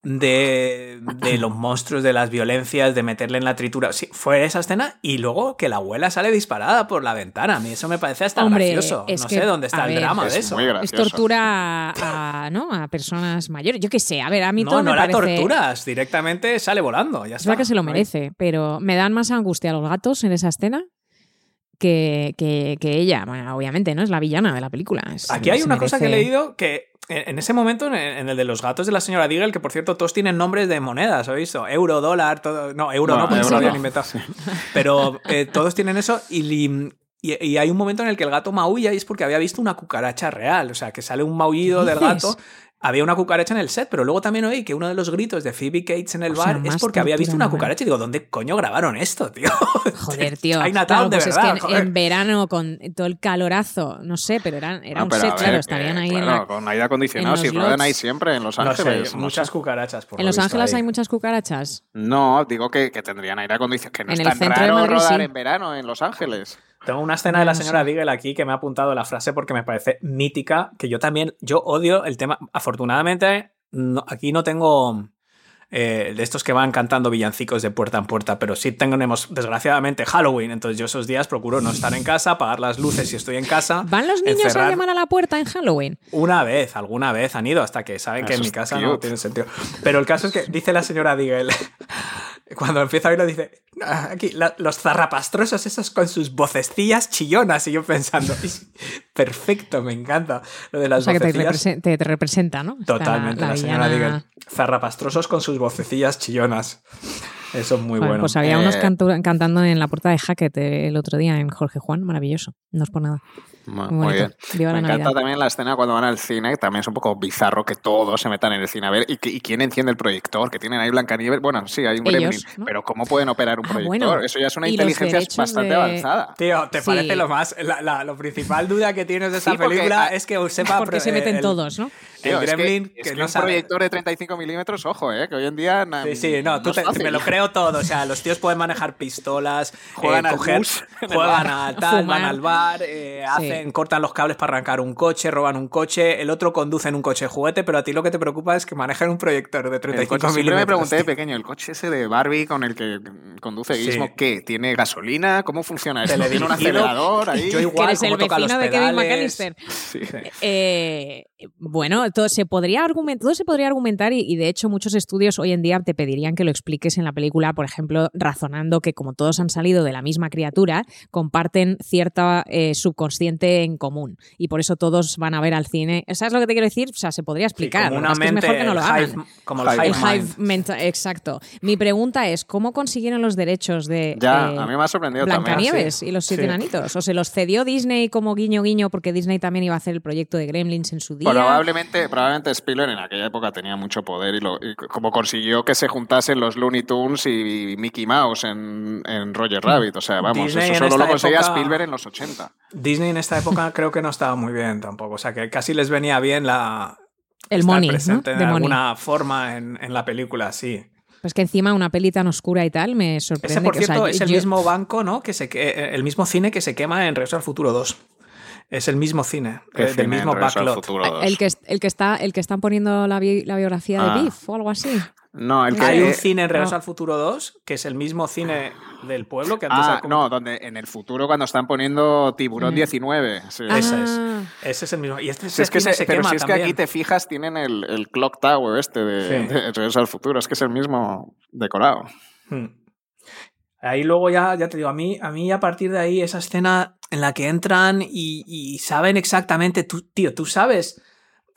De, de los monstruos, de las violencias, de meterle en la tritura. Sí, fue esa escena y luego que la abuela sale disparada por la ventana. A mí eso me parece hasta Hombre, gracioso. es no que, sé dónde está a el ver, drama Es de eso. muy Es tortura a, ¿no? a personas mayores. Yo qué sé, a ver, a mí No, todo no me la parece... torturas, directamente sale volando. Ya Es está. verdad que se lo merece, pero me dan más angustia los gatos en esa escena que, que, que ella. Bueno, obviamente, ¿no? Es la villana de la película. Es- Aquí hay una cosa que he leído que en ese momento, en el de los gatos de la señora Deagle, que por cierto todos tienen nombres de monedas, ¿has visto? Euro, dólar, todo. No, euro No, no, porque se lo habían inventado. Pero eh, todos tienen eso y, li- y, y hay un momento en el que el gato maulla y es porque había visto una cucaracha real. O sea, que sale un maullido del gato. Había una cucaracha en el set, pero luego también oí que uno de los gritos de Phoebe Cates en el O sea, bar es porque había visto una cucaracha y digo, ¿dónde coño grabaron esto, tío? Joder, tío. Chinatown, Claro, de pues es verdad, que en, joder. en verano, con todo el calorazo, no sé, pero era, era No, un pero set, ver, claro, estarían ahí en la... Con aire acondicionado, si los ruedan ahí siempre en Los No sé, Ángeles. no muchas sé. cucarachas. Por En lo Los visto, Ángeles ahí. hay muchas cucarachas. No, digo que, que tendrían aire acondicionado. Que no En es el tan centro de raro Madrid, rodar sí. en verano en Los Ángeles. Tengo una escena de la señora. Diggle aquí que me ha apuntado la frase porque me parece mítica, que yo también, yo odio el tema, afortunadamente, no- aquí no tengo eh, de estos que van cantando villancicos de puerta en puerta, pero sí tenemos, desgraciadamente, Halloween, entonces yo esos días procuro no estar en casa, apagar las luces si estoy en casa. ¿Van los niños encerrar- a llamar a la puerta en Halloween? Una vez, alguna vez han ido hasta que saben que en Eso mi casa cute. no tiene sentido. Pero el caso es que dice la señora Diggle, cuando empieza a oírlo, dice, "Ah, aquí, la- los zarrapastrosos esos con sus vocecillas chillonas. Y yo pensando, "Es perfecto, me encanta lo de las O sea, que te, vocecillas. represe- te- te representa, ¿no? Totalmente, la, señora villana- Diggle. Zarrapastrosos con sus vocecillas chillonas. Eso es muy Joder, bueno. Pues había unos Eh, cantu- cantando en la puerta de Hackett el otro día en Jorge Juan, maravilloso. No es por nada. Muy, bien. Viva Me la encanta Navidad. también la escena cuando van al cine, que también es un poco bizarro que todos se metan en el cine a ver. ¿Y, quién enciende el proyector? Que tienen ahí Blancanieves. Bueno, sí, hay un Ellos, gremlin. ¿no? Pero ¿cómo pueden operar un Ah, proyector? bueno. Eso ya es una inteligencia bastante de- avanzada. Tío, ¿te Sí. parece lo más? La, la- lo principal duda que tienes de Sí, porque, película es que sepa. Porque se meten el- todos, ¿no? Tío, el es que- Gremlin es que, que no un sabe. proyector de 35 milímetros, ojo, eh, que hoy en día... na- Sí, sí, no, tú es te- me lo creo todo. O sea, los tíos pueden manejar pistolas, Juegan eh, al juegan a tal, van al bar, eh, Sí. cortan los cables para arrancar un coche, roban un coche, el otro conduce en un coche juguete, pero a ti lo que te preocupa es que manejen un proyector de El 35 coche, siempre me milímetros. pregunté de pequeño, ¿el coche ese de Barbie con el que conduce Sí. Gizmo, qué? ¿Tiene gasolina? ¿Cómo funciona eso? ¿Tiene un acelerador ahí? Yo Que igual, eres el cómo toca los vecino de Kevin. McAllister. Sí. Eh, bueno, todo se podría argumentar, todo se podría argumentar y, y, de hecho muchos estudios hoy en día te pedirían que lo expliques en la película, por ejemplo, razonando que como todos han salido de la misma criatura, comparten cierta eh, subconsciente en común y por eso todos van a ver al cine. ¿Sabes lo que te quiero decir? O sea, se podría Sí, explicar. como una pasa es que es mente, mejor que no lo hagan. hive- como el Hive hive El hive mind. mental, exacto. Mi pregunta es, ¿cómo consiguieron los derechos de Ya, eh, a mí me ha sorprendido también. Blancanieves y los siete Sí. enanitos? ¿O se los cedió Disney como guiño guiño porque Disney también iba a hacer el proyecto de Gremlins en su día? Probablemente, probablemente Spielberg en aquella época tenía mucho poder y, lo, y como consiguió que se juntasen los Looney Tunes y Mickey Mouse en, en Roger Rabbit. O sea, vamos, Disney en eso solo esta lo conseguía época- Spielberg en los 80. Disney en esta época creo que no estaba muy bien tampoco. O sea, que casi les venía bien la. El estar money, ¿no? presente De de money. alguna forma en, en la película, sí. Pues que encima una peli tan oscura y tal me sorprende. Ese, por que, o sea, cierto, es el yo- mismo banco, ¿no? Que se que, el mismo cine que se quema en Regreso al Futuro 2. Es el mismo cine, ¿Qué eh, cine del mismo backlot. El que, el que está el que están poniendo la, bi- la biografía Ah. de Biff o algo así. No, el que... Hay un cine en Regreso no. al Futuro 2, que es el mismo cine del pueblo que antes Ah, como- no, donde en el futuro cuando están poniendo Tiburón Mm. 19. sí. Ah. Ese es. Ese es el mismo. Y este Si es que cine se- se pero quema si es que también. aquí te fijas, tienen el, el Clock Tower este de, Sí. de Regreso al Futuro. Es que es el mismo decorado. Hmm. Ahí luego ya, ya te digo, a mí, a mí a partir de ahí, esa escena en la que entran y, y saben exactamente, tú, tío, tú sabes,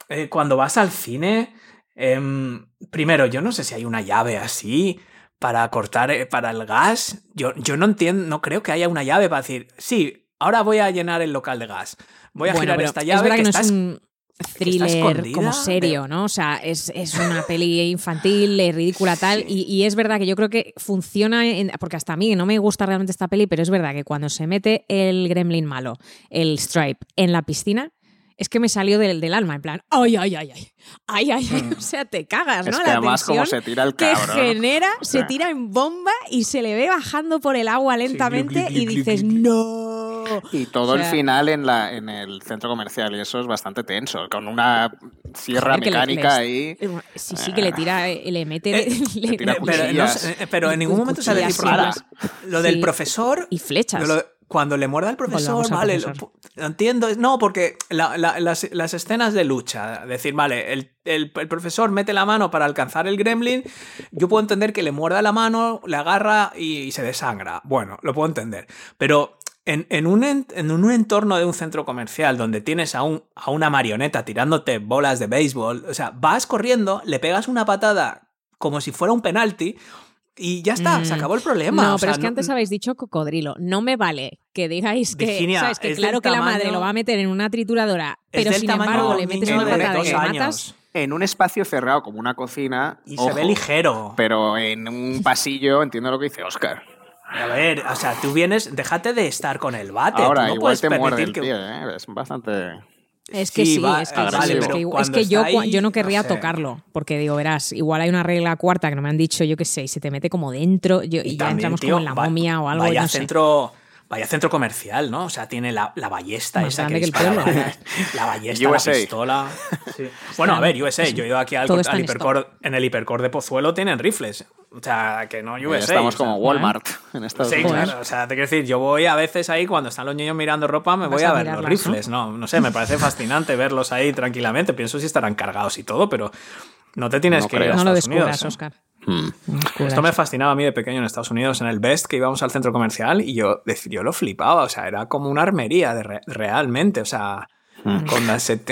eh, cuando vas al cine, em, primero, yo no sé si hay una llave así para cortar, eh, para el gas. Yo, yo no entiendo, no creo que haya una llave para decir, sí, ahora voy a llenar el local de gas. Voy a Bueno, girar esta es llave que, que, está no es es- un está thriller como serio, ¿no? O sea, es, es una peli infantil, ridícula tal, y, y es verdad que yo creo que funciona, en- porque hasta a mí no me gusta realmente esta peli, pero es verdad que cuando se mete el gremlin malo, el Stripe, en la piscina, es que me salió del, del alma, en plan, ay, ay, ay, ay, ay, ay, ay, o sea, te cagas, ¿no? Mm. Es que la además como se tira el que cabrón. genera, O se tira en bomba y se le ve bajando por el agua lentamente y dices, no. Y todo O el final en, la, en el centro comercial y eso es bastante tenso, con una sierra Joder, que le- mecánica ahí. Sí, sí, que le tira, eh, le mete, Eh, le- tira Eh, pero, no eh, en ningún momento se Cuchillas, le dispara. sí, Lo del Sí. profesor y flechas. Lo- cuando le muerda al profesor, vale, profesor. Lo, lo entiendo. No, porque la- la- las, las escenas de lucha, decir, vale, el, el- el profesor mete la mano para alcanzar el gremlin, yo puedo entender que le muerda la mano, le agarra y, y se desangra. Bueno, lo puedo entender. Pero en, en un, en, un entorno de un centro comercial donde tienes a, un, a una marioneta tirándote bolas de béisbol, o sea, vas corriendo, le pegas una patada como si fuera un penalti. Y ya está, se Mm. acabó el problema. No, O pero sea, es que antes habéis dicho cocodrilo. No me vale que digáis que, Virginia, ¿sabes? que claro que la madre lo va a meter en una trituradora, pero sin embargo de le metes una de patada matas. En un espacio cerrado como una cocina. Y se ve ligero. Pero en un pasillo entiendo lo que dice Oscar. A ver, o sea, tú vienes, déjate de estar con el bate. Ahora, tú no igual puedes te muerde permitir el que... pie, ¿eh? Es bastante... Es que Sí, sí, va- es que, vale, sí, es que, es cuando que yo, ahí, yo no no querría sé. tocarlo, porque digo, verás, igual hay una regla cuarta que no me han dicho, yo qué sé, y se te mete como dentro yo- y, ya también, entramos tío, como en la va- momia o algo, Vaya no sé. Vaya centro comercial, ¿no? O sea, tiene la, la ballesta Más esa que que el dispara la ballesta, USA. la pistola. Sí. Bueno, a ver, USA. Yo he ido aquí al, Todo está al en hipercore, en el hipercore de Pozuelo tienen rifles. O sea, que no USA. Estamos o sea, como Walmart en Estados Sí, Unidos. claro. O sea, te quiero decir, yo voy a veces ahí cuando están los niños mirando ropa, me voy a a, ver los rifles. ¿no? no sé, me parece fascinante verlos ahí tranquilamente. Pienso si estarán cargados y todo, pero no te tienes No que creo. ir a No lo Estados descubras, Unidos. ¿eh? Oscar. Hmm. Esto me fascinaba a mí de pequeño en Estados Unidos, en el Best, que íbamos al centro comercial y yo, yo lo flipaba. O sea, era como una armería de re- realmente. O sea, con las set-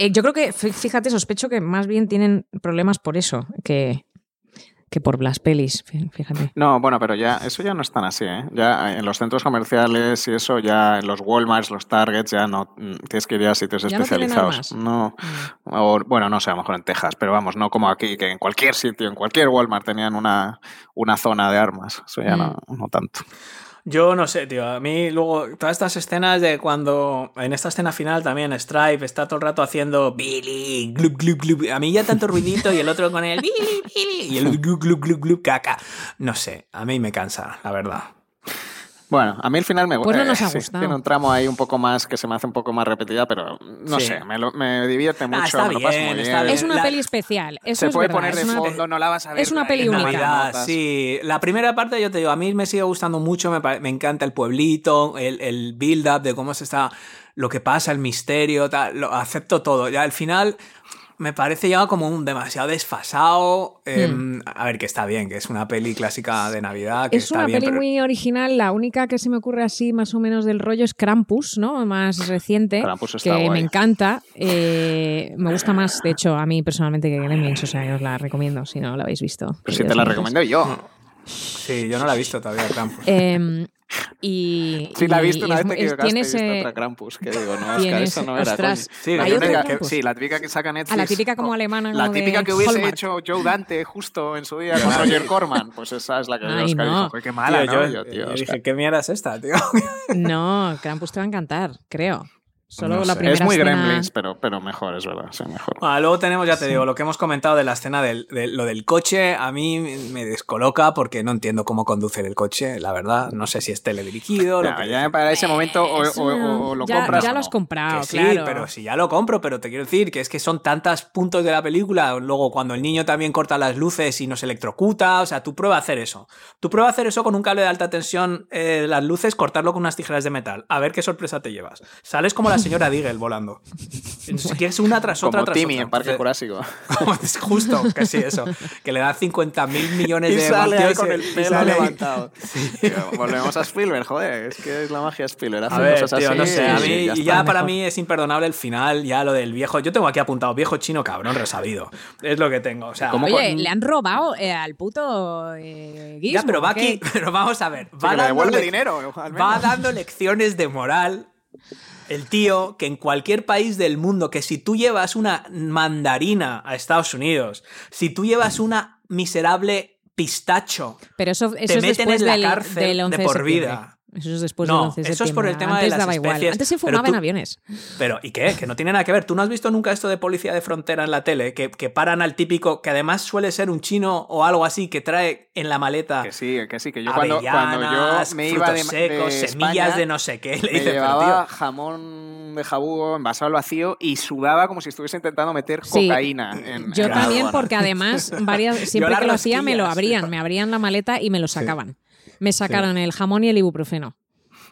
Eh, yo creo que, fí- fíjate, sospecho que más bien tienen problemas por eso que, que por las pelis, fí- fíjate. No, bueno, pero ya eso ya no es tan así, ¿eh? Ya en los centros comerciales y eso, ya en los Walmarts, los Targets, ya no mm, tienes que ir a sitios ¿Ya no especializados. armas? No, o, bueno, no sé, a lo mejor en Texas, pero vamos, no como aquí, que en cualquier sitio, en cualquier Walmart tenían una, una zona de armas. Eso ya no, no tanto. Yo no sé, tío. A mí luego, todas estas escenas de cuando. En esta escena final también, Stripe está todo el rato haciendo Billy, glup, glup, glup. A mí ya tanto ruidito y el otro con el Billy, Billy. Y el glup, glup, glup, glup, caca. No sé, a mí me cansa, la verdad. Bueno, a mí el final me Pues no eh, nos ha sí, gustado. tiene un tramo ahí un poco más que se me hace un poco más repetida, pero no Sí. sé, me, lo- me divierte mucho, está me lo paso bien, muy está bien. bien. Es una la- peli especial. Eso se es puede verdad, poner de fondo, no la vas a ver. es una peli única. Navidad, sí. La primera parte, yo te digo, a mí me sigue gustando mucho, me, pare- me encanta el pueblito, el, el build-up de cómo se está, lo que pasa, el misterio, tal, lo acepto todo. Ya al final me parece ya como un demasiado desfasado. em, a ver, que está bien, que es una peli clásica de Navidad, que Es está una bien, peli pero- muy original. La única que se me ocurre así, más o menos del rollo, es Krampus, ¿no? Más reciente. Krampus está que guay. me encanta. Eh, me gusta más, de hecho, a mí personalmente que Gremlins. O sea, que os la recomiendo si no la habéis visto. Pues si te la recomiendo yo. Sí, yo no la he visto todavía, Krampus. Eh, y, Sí, la he y- visto y una es vez te es- equivocaste y tienes, otra Krampus. Que digo, no, Oscar, tienes- eso no era. ostras. Sí, La ¿hay otra típica que-? Sí, la típica que saca Netflix. Ah, la típica como alemana, La como de típica que hubiese Hallmark. hecho Joe Dante justo en su día con Roger Corman. Pues esa es la que Ay, Oscar y no. dijo, "Joder, qué mala, Tío, ¿no? yo, Yo, tío, yo dije, ¿qué mierda es esta, tío? No, Krampus te va a encantar, creo. Solo No la sé. primera Es muy escena- Gremlins, pero, pero mejor, es verdad. Sí, mejor. Ah, luego tenemos, ya te digo, lo que hemos comentado de la escena del, de lo del coche, a mí me descoloca porque no entiendo cómo conducir el coche, la verdad. No sé si es teledirigido. lo que- ya para ese momento o, lo ya, compras ya o lo has no. comprado, Que sí, claro. pero si ya lo compro, pero te quiero decir que es que son tantos puntos de la película. Luego, cuando el niño también corta las luces y nos electrocuta, o sea, tú prueba a hacer eso. Tú prueba a hacer eso con un cable de alta tensión, eh, las luces, cortarlo con unas tijeras de metal. A ver qué sorpresa te llevas. Sales como la señora Deagle volando. Es que es una tras otra Como tras Timmy otra. en Parque Entonces, Jurásico. es justo, que sí, eso. Que le da 50 mil millones Y de sale ahí con el pelo sale ahí. levantado. Tío, Volvemos a Spielberg, joder. Es que es la magia de Spielberg. A Hace ver, cosas tío, así no sé, a mí y y ya, para mí es imperdonable el final, ya lo del viejo. Yo tengo aquí apuntado, viejo chino cabrón resabido. Es lo que tengo, o sea. ¿Cómo Oye, con- le han robado eh, al puto eh, Ya, pero va aquí, pero vamos a ver. Sí, Va, dándole- dinero, al va dando lecciones de moral. El tío que en cualquier país del mundo, que si tú llevas una mandarina a Estados Unidos, si tú llevas una miserable pistacho, Pero eso, eso te es meten después en la del, cárcel del 11 de por vida. Eso es después No, del 11 de eso es por el tema de Antes las daba igual. especies, Antes se fumaba en tú- aviones. Pero, ¿y qué? Que no tiene nada que ver. ¿Tú no has visto nunca esto de policía de frontera en la tele? Que, que paran al típico, que además suele ser un chino o algo así, que trae en la maleta Que sí, que sí, que yo cuando, cuando yo me iba de, secos, de semillas España, de no sé qué. Le me dice, pero, llevaba tío, jamón de jabugo envasado al vacío y sudaba como si estuviese intentando meter Sí. cocaína en Yo en también, porque además, varias, siempre que lo hacía, me lo abrían. Me abrían la maleta y me lo sacaban. Me sacaron el jamón y el ibuprofeno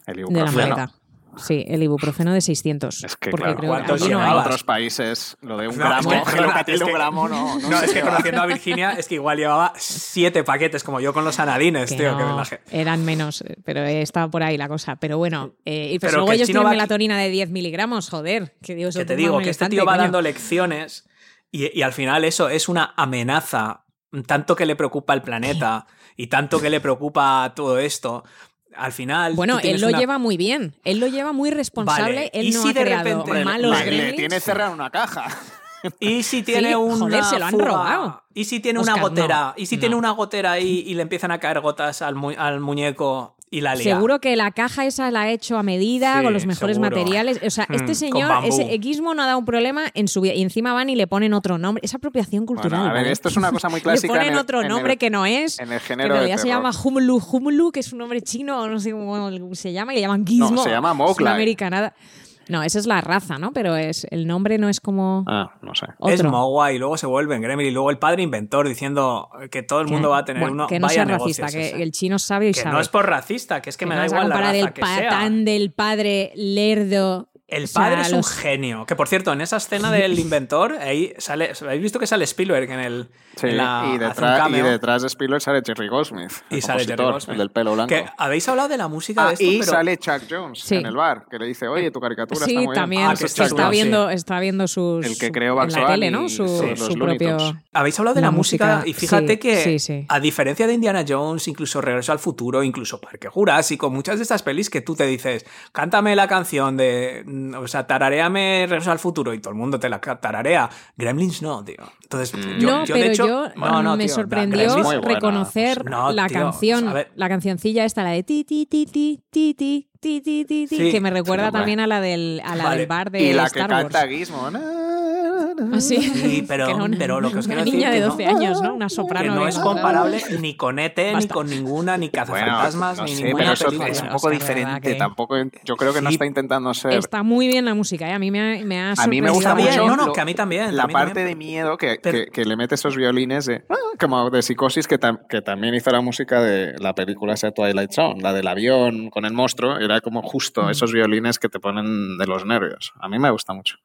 El de la ibuprofeno. maleta. Sí, el ibuprofeno de 600. Es que, porque claro, creo que ¿cuántos aquí no en hay. llevabas? otros países lo de un No, gramo, es que- es un que- gramo no, no, No, se es que lleva. conociendo a Virginia, es que igual llevaba siete paquetes, como yo con los anadines, Que tío. que eran menos, pero estaba por ahí la cosa. Pero bueno, eh, y pues Pero luego que el ellos tienen melatonina de 10 miligramos, joder. Que, Dios, que te digo que este tío va coño. dando lecciones y, y al final eso es una amenaza, tanto que le preocupa el planeta y tanto que le preocupa todo esto. Al final. Bueno, él lo una- lleva muy bien. Él lo lleva muy responsable. Vale, Él ¿y no si ha de creado repente- malos le- tiene cerrado en una caja. Y si tiene Sí, una joder, se lo han fuga- robado. Y si tiene Oscar, una gotera. no, Y si no. tiene una gotera ahí y le empiezan a caer gotas al, mu- al muñeco Y la lía. Seguro que la caja esa la ha hecho a medida, Sí, con los mejores seguro. materiales. O sea, Mm, este señor, ese Gizmo no ha dado un problema en su vida. Y encima van y le ponen otro nombre. Es apropiación cultural. Bueno, a ver, ¿vale? esto es una cosa muy clásica Le ponen en el- otro en nombre el- que no es. en el que género en de realidad se llama Humlu, Humlu, que es un nombre chino, o no sé cómo se llama, y le llaman Gizmo. No, se llama Es Mowgli. una americanada. No, esa es la raza, ¿no? Pero es el nombre no es como Ah, no sé. Es otro. Mogwai y luego se vuelve en Gremlin y luego el padre inventor diciendo que todo el mundo va a tener bueno, uno. que no vaya sea racista, que ese. el chino es sabio y Que sabe. no es por racista, que es que, Que me no da igual la raza el que sea. patán del padre lerdo. El O sea, padre es un los- genio. Que por cierto, en esa escena del inventor, ahí sale. ¿Habéis visto que sale Spielberg en el. Sí, en la- y, detrás, y detrás de Spielberg sale Jerry Goldsmith. el Y sale Jerry Goldsmith. El del pelo blanco. Que habéis hablado de la música Ah, de esto, y pero sale Chuck Jones Sí. en el bar, que le dice, oye, tu caricatura está Sí, muy bien. también Ah, que Eso es es Chuck Chuck está, Jones, viendo, está viendo sus. El que creó en Bugs la tele, ¿no? Su, su propio. Habéis hablado de la, La música, música, y fíjate sí, que, sí, sí. a diferencia de Indiana Jones, incluso Regreso al Futuro, incluso Parque Jurásico, muchas de estas pelis que tú te dices, cántame la canción de. Mm, O sea, tarareame Regreso al Futuro y todo el mundo te la tararea. Gremlins no, tío. Entonces, yo, no, yo, pero de hecho. yo no, no, me tío, sorprendió reconocer No, la tío, canción, la cancioncilla esta, la de ti ti ti ti ti ti ti ti ti ti, Sí, que me recuerda sí, también a la del a la Vale. del bar de Y la Star que canta Wars. Gizmo. Na, na. Ah, sí. Sí, pero, Que una, pero lo que os quiero una decir niña que de no- 12 años, ¿no? Una soprano. que no es comparable ni con ET, ni Basta. con ninguna, ni Bueno, cazafantasmas, no ni sé, ninguna pero eso película. es un poco diferente. que- Tampoco, yo creo que no está intentando ser... Está muy bien la música, ¿eh? a mí me ha, me ha A mí me gusta bien, mucho. no, no, que a mí también, La a mí parte también. de miedo que, Pero- que- que le mete esos violines de. ah, como de psicosis que, tam- que también hizo la música de la película esa Twilight Zone, la del avión con el monstruo. Era como justo Mm. esos violines que te ponen de los nervios. A mí me gusta mucho.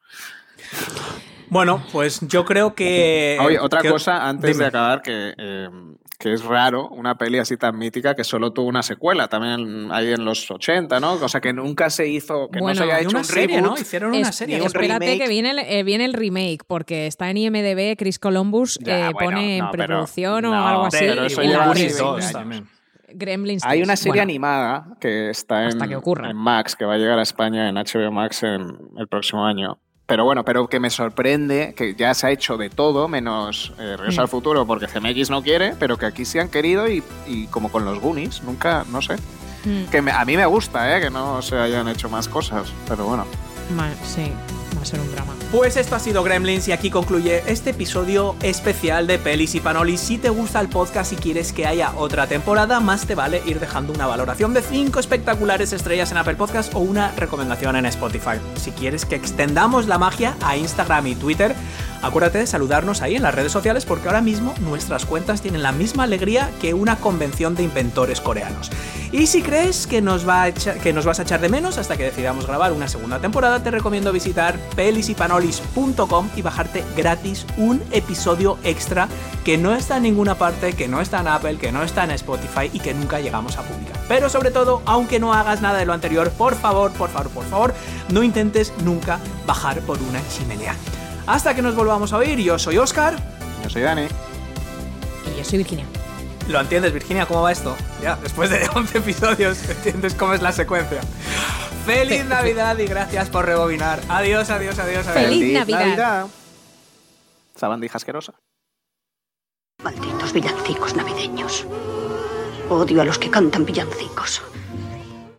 Bueno, pues yo creo que. Oye, otra que- cosa antes dime. de acabar, que, eh, que es raro, una peli así tan mítica que solo tuvo una secuela, también ahí en los 80, ¿no? O sea, que nunca se hizo, que Bueno, no se haya Hay hecho una un serie, reboot. ¿no? Hicieron una Es- serie. un espérate remake. que viene el, eh, viene el remake, porque está en IMDB, Chris Columbus Ya, eh, bueno, pone en no, preproducción o no, algo así. pero eso en lleva la así Gremlins. 20 dos años. también. Gremlins Hay 3. una serie Bueno, animada que está en, que en Max, que va a llegar a España en HBO Max en el próximo año. Pero bueno, pero que me sorprende que ya se ha hecho de todo, menos eh, Regreso Mm. al Futuro, porque Zemeckis no quiere, pero que aquí sí han querido y, y como con los Goonies, nunca, no sé. Mm, Que me- a mí me gusta, ¿eh? Que no se hayan hecho más cosas, pero bueno. sí, va a ser un drama. Pues esto ha sido Gremlins y aquí concluye este episodio especial de Pelis y Panolis. Si te gusta el podcast y quieres que haya otra temporada, más te vale ir dejando una valoración de 5 espectaculares estrellas en Apple Podcast o una recomendación en Spotify. Si quieres que extendamos la magia a Instagram y Twitter, acuérdate de saludarnos ahí en las redes sociales porque ahora mismo nuestras cuentas tienen la misma alegría que una convención de inventores coreanos. Y si crees que nos, va que nos vas a echar de menos hasta que decidamos grabar una segunda temporada, te recomiendo visitar pelisypanolis.com y bajarte gratis un episodio extra que no está en ninguna parte, que no está en Apple, que no está en Spotify y que nunca llegamos a publicar. Pero sobre todo, aunque no hagas nada de lo anterior, por favor, por favor, por favor, no intentes nunca bajar por una chimenea. Hasta que nos volvamos a oír, yo soy Oscar. Yo soy Dani. Y yo soy Virginia. ¿Lo entiendes, Virginia? ¿Cómo va esto? Ya, después de 11 episodios, entiendes cómo es la secuencia. ¡Feliz Navidad y gracias por rebobinar! Adiós, adiós, adiós, adiós. Feliz Navidad. Sabandija asquerosa. Malditos villancicos navideños. Odio a los que cantan villancicos.